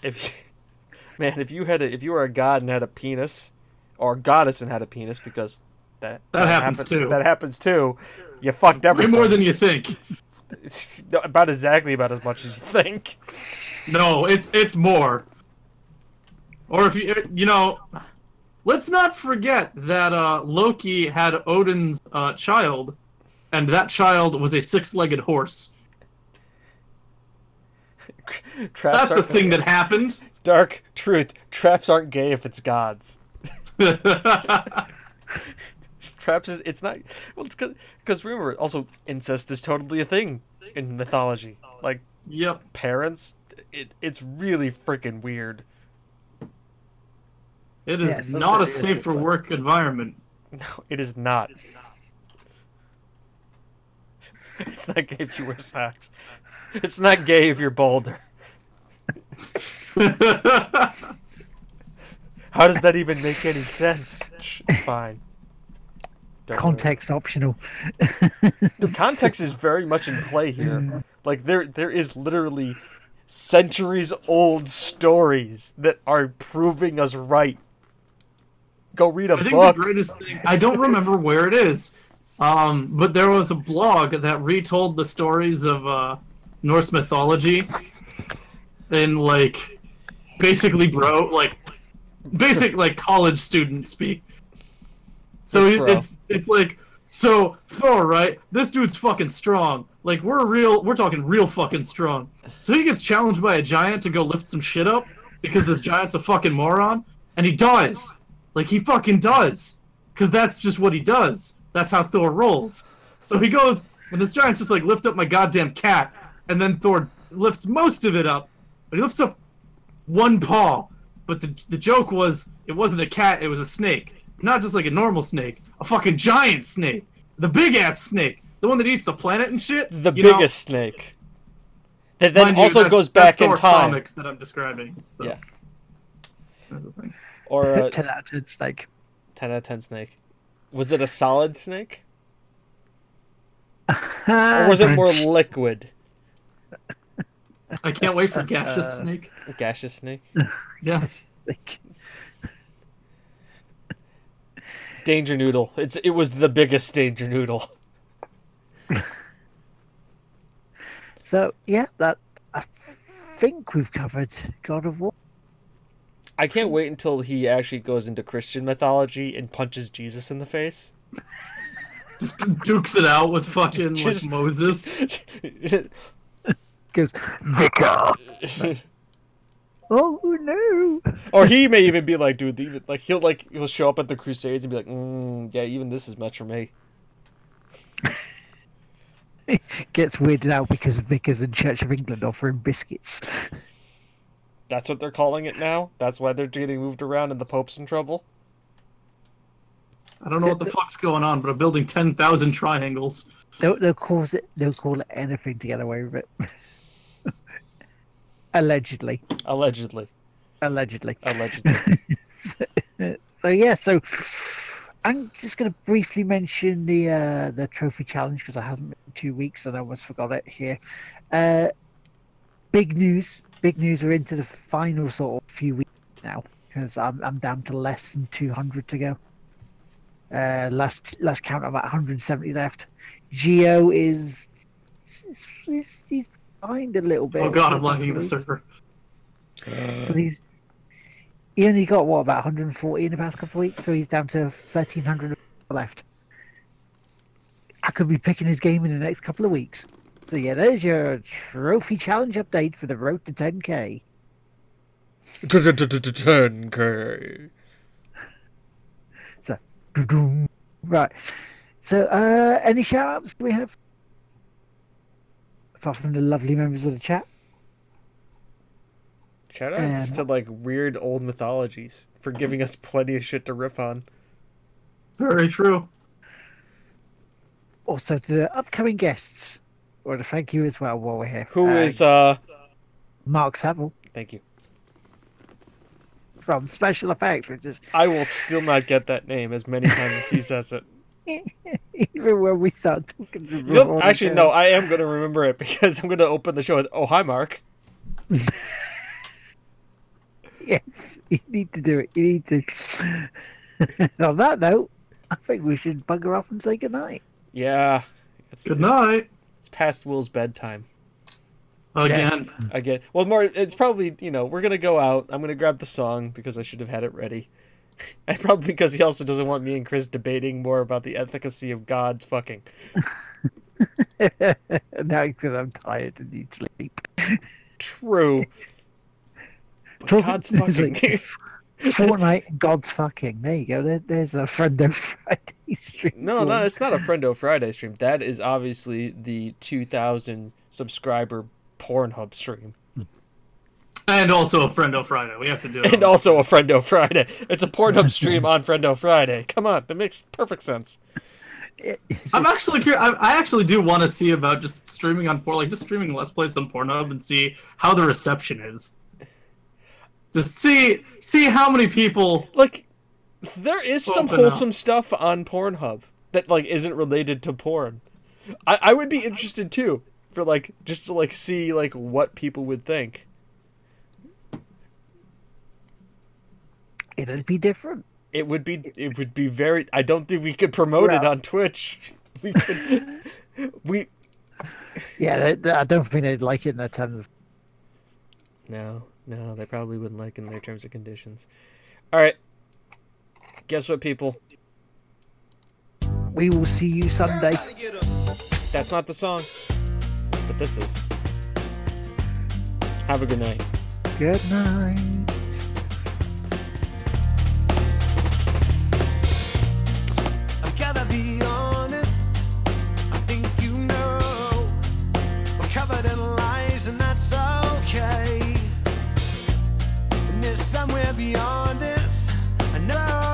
if man, if you had a, if you were a god and had a penis, or a goddess and had a penis, because that That happens happen- too. That happens too. You fucked Way more than you think. about exactly about as much as you think. No, it's it's more. Or if you you know, let's not forget that uh, Loki had Odin's uh, child, and that child was a six-legged horse. Traps That's the thing that happened. Dark truth. Traps aren't gay if it's gods. Traps is it's not well it's because remember also incest is totally a thing in mythology. Like yep. parents it, it's really freaking weird. It is Yeah, not a safe for work environment. No, it is not. It's not gay if you wear socks. It's not gay if you're bolder. How does that even make any sense? It's fine. Don't worry. Context optional. The context is very much in play here. Like there there is literally centuries old stories that are proving us right. Go read a I think book. the greatest thing I don't remember where it is, um, but there was a blog that retold the stories of uh, Norse mythology, and like basically, bro, like basic like college student speak. So it- it's it's like so Thor, right? This dude's fucking strong. Like we're real, we're talking real fucking strong. So he gets challenged by a giant to go lift some shit up because this giant's a fucking moron, and he does. Like he fucking does, because that's just what he does. That's how Thor rolls. So he goes, and this giant's just like lift up my goddamn cat, and then Thor lifts most of it up, but he lifts up one paw. But the the joke was it wasn't a cat, it was a snake, not just like a normal snake, a fucking giant snake, the big ass snake, the one that eats the planet and shit. the You know, biggest snake. That then mind you, also that's- goes that's back in Thor time. Comics that I'm describing. So. Yeah. That's the thing. Or a 10 out of 10 snake. 10 out of 10 snake. Was it a solid snake? Or was it more liquid? I can't wait for gaseous Uh, snake. Gaseous snake? Yeah. Snake. Danger Noodle. It's It was the biggest Danger Noodle. So, yeah, that I think we've covered God of War. I can't wait until he actually goes into Christian mythology and punches Jesus in the face. Just dukes it out with fucking Just- like Moses. Goes, Vicar. Oh, no. or he may even be like, dude, even like he'll like he'll show up at the Crusades and be like, mm, yeah, even this is much for me. Gets weirded out because Vicars and Church of England offering biscuits. That's what they're calling it now. That's why they're getting moved around and the Pope's in trouble. I don't know what the fuck's going on, but I'm building ten thousand triangles. They'll, they'll call it. They'll call it anything to get away with it. Allegedly, Allegedly. allegedly. Allegedly. so, so yeah, so I'm just going to briefly mention the uh, the trophy challenge because I haven't been two weeks and I almost forgot it here. Uh, big news! Big news! We're into the final sort of few weeks now because I'm I'm down to less than 200 to go. Uh, last last count, I'm at 170 left. Geo is he's, he's behind a little bit. Oh god, I'm for lagging the server. But he's he only got what about 140 in the past couple of weeks, so he's down to 1300 left. I could be picking his game in the next couple of weeks. So yeah, there's your trophy challenge update for the road to 10k. 10k. Doo-doo. Right. So uh any shout outs we have? Apart from the lovely members of the chat. Shout outs Um, to like weird old mythologies for giving us plenty of shit to riff on. Very true. Also to the upcoming guests. I want to thank you as well while we're here. Who Uh, is uh Mark Saville thank you. from Special Effects, which is I will still not get that name as many times as he says it. even when we start talking to You know, actually, no, I am going to remember it because I'm going to open the show with, oh, hi, Mark. Yes, you need to do it. You need to. On that note, I think we should bugger off and say goodnight. Yeah. It's, Good night. it's past Will's bedtime. Again. again. Well, more it's probably you know we're gonna go out. I'm gonna grab the song because I should have had it ready, and probably because he also doesn't want me and Chris debating more about the efficacy of God's fucking. now because I'm tired and need sleep. True. Talk- God's fucking. like- Fortnite and God's fucking. There you go. There, there's a Friendo Friday stream. no, no, it's not a Friendo Friday stream. That is obviously the 2,000 subscriber Pornhub stream, And also a Friendo Friday. We have to do it. and also a Friendo Friday. It's a Pornhub stream on Friendo Friday. Come on, that makes perfect sense. I'm actually curious. I, I actually do want to see about just streaming on Porn, like just streaming Let's Plays on Pornhub and see how the reception is. Just see see how many people. Like, there is some Open up. wholesome stuff on Pornhub that like isn't related to porn. I, I would be interested too for like just to like see like what people would think. It'd be different. It would be it would be very. I don't think we could promote it on Twitch. We could. we Yeah, they, I don't think they'd like it in their terms. no no they probably wouldn't like in their terms and conditions. All right. Guess what, people? We will see you Sunday. That's not the song, but this is. Have a good night. Good night. And okay. And there's somewhere beyond this. I know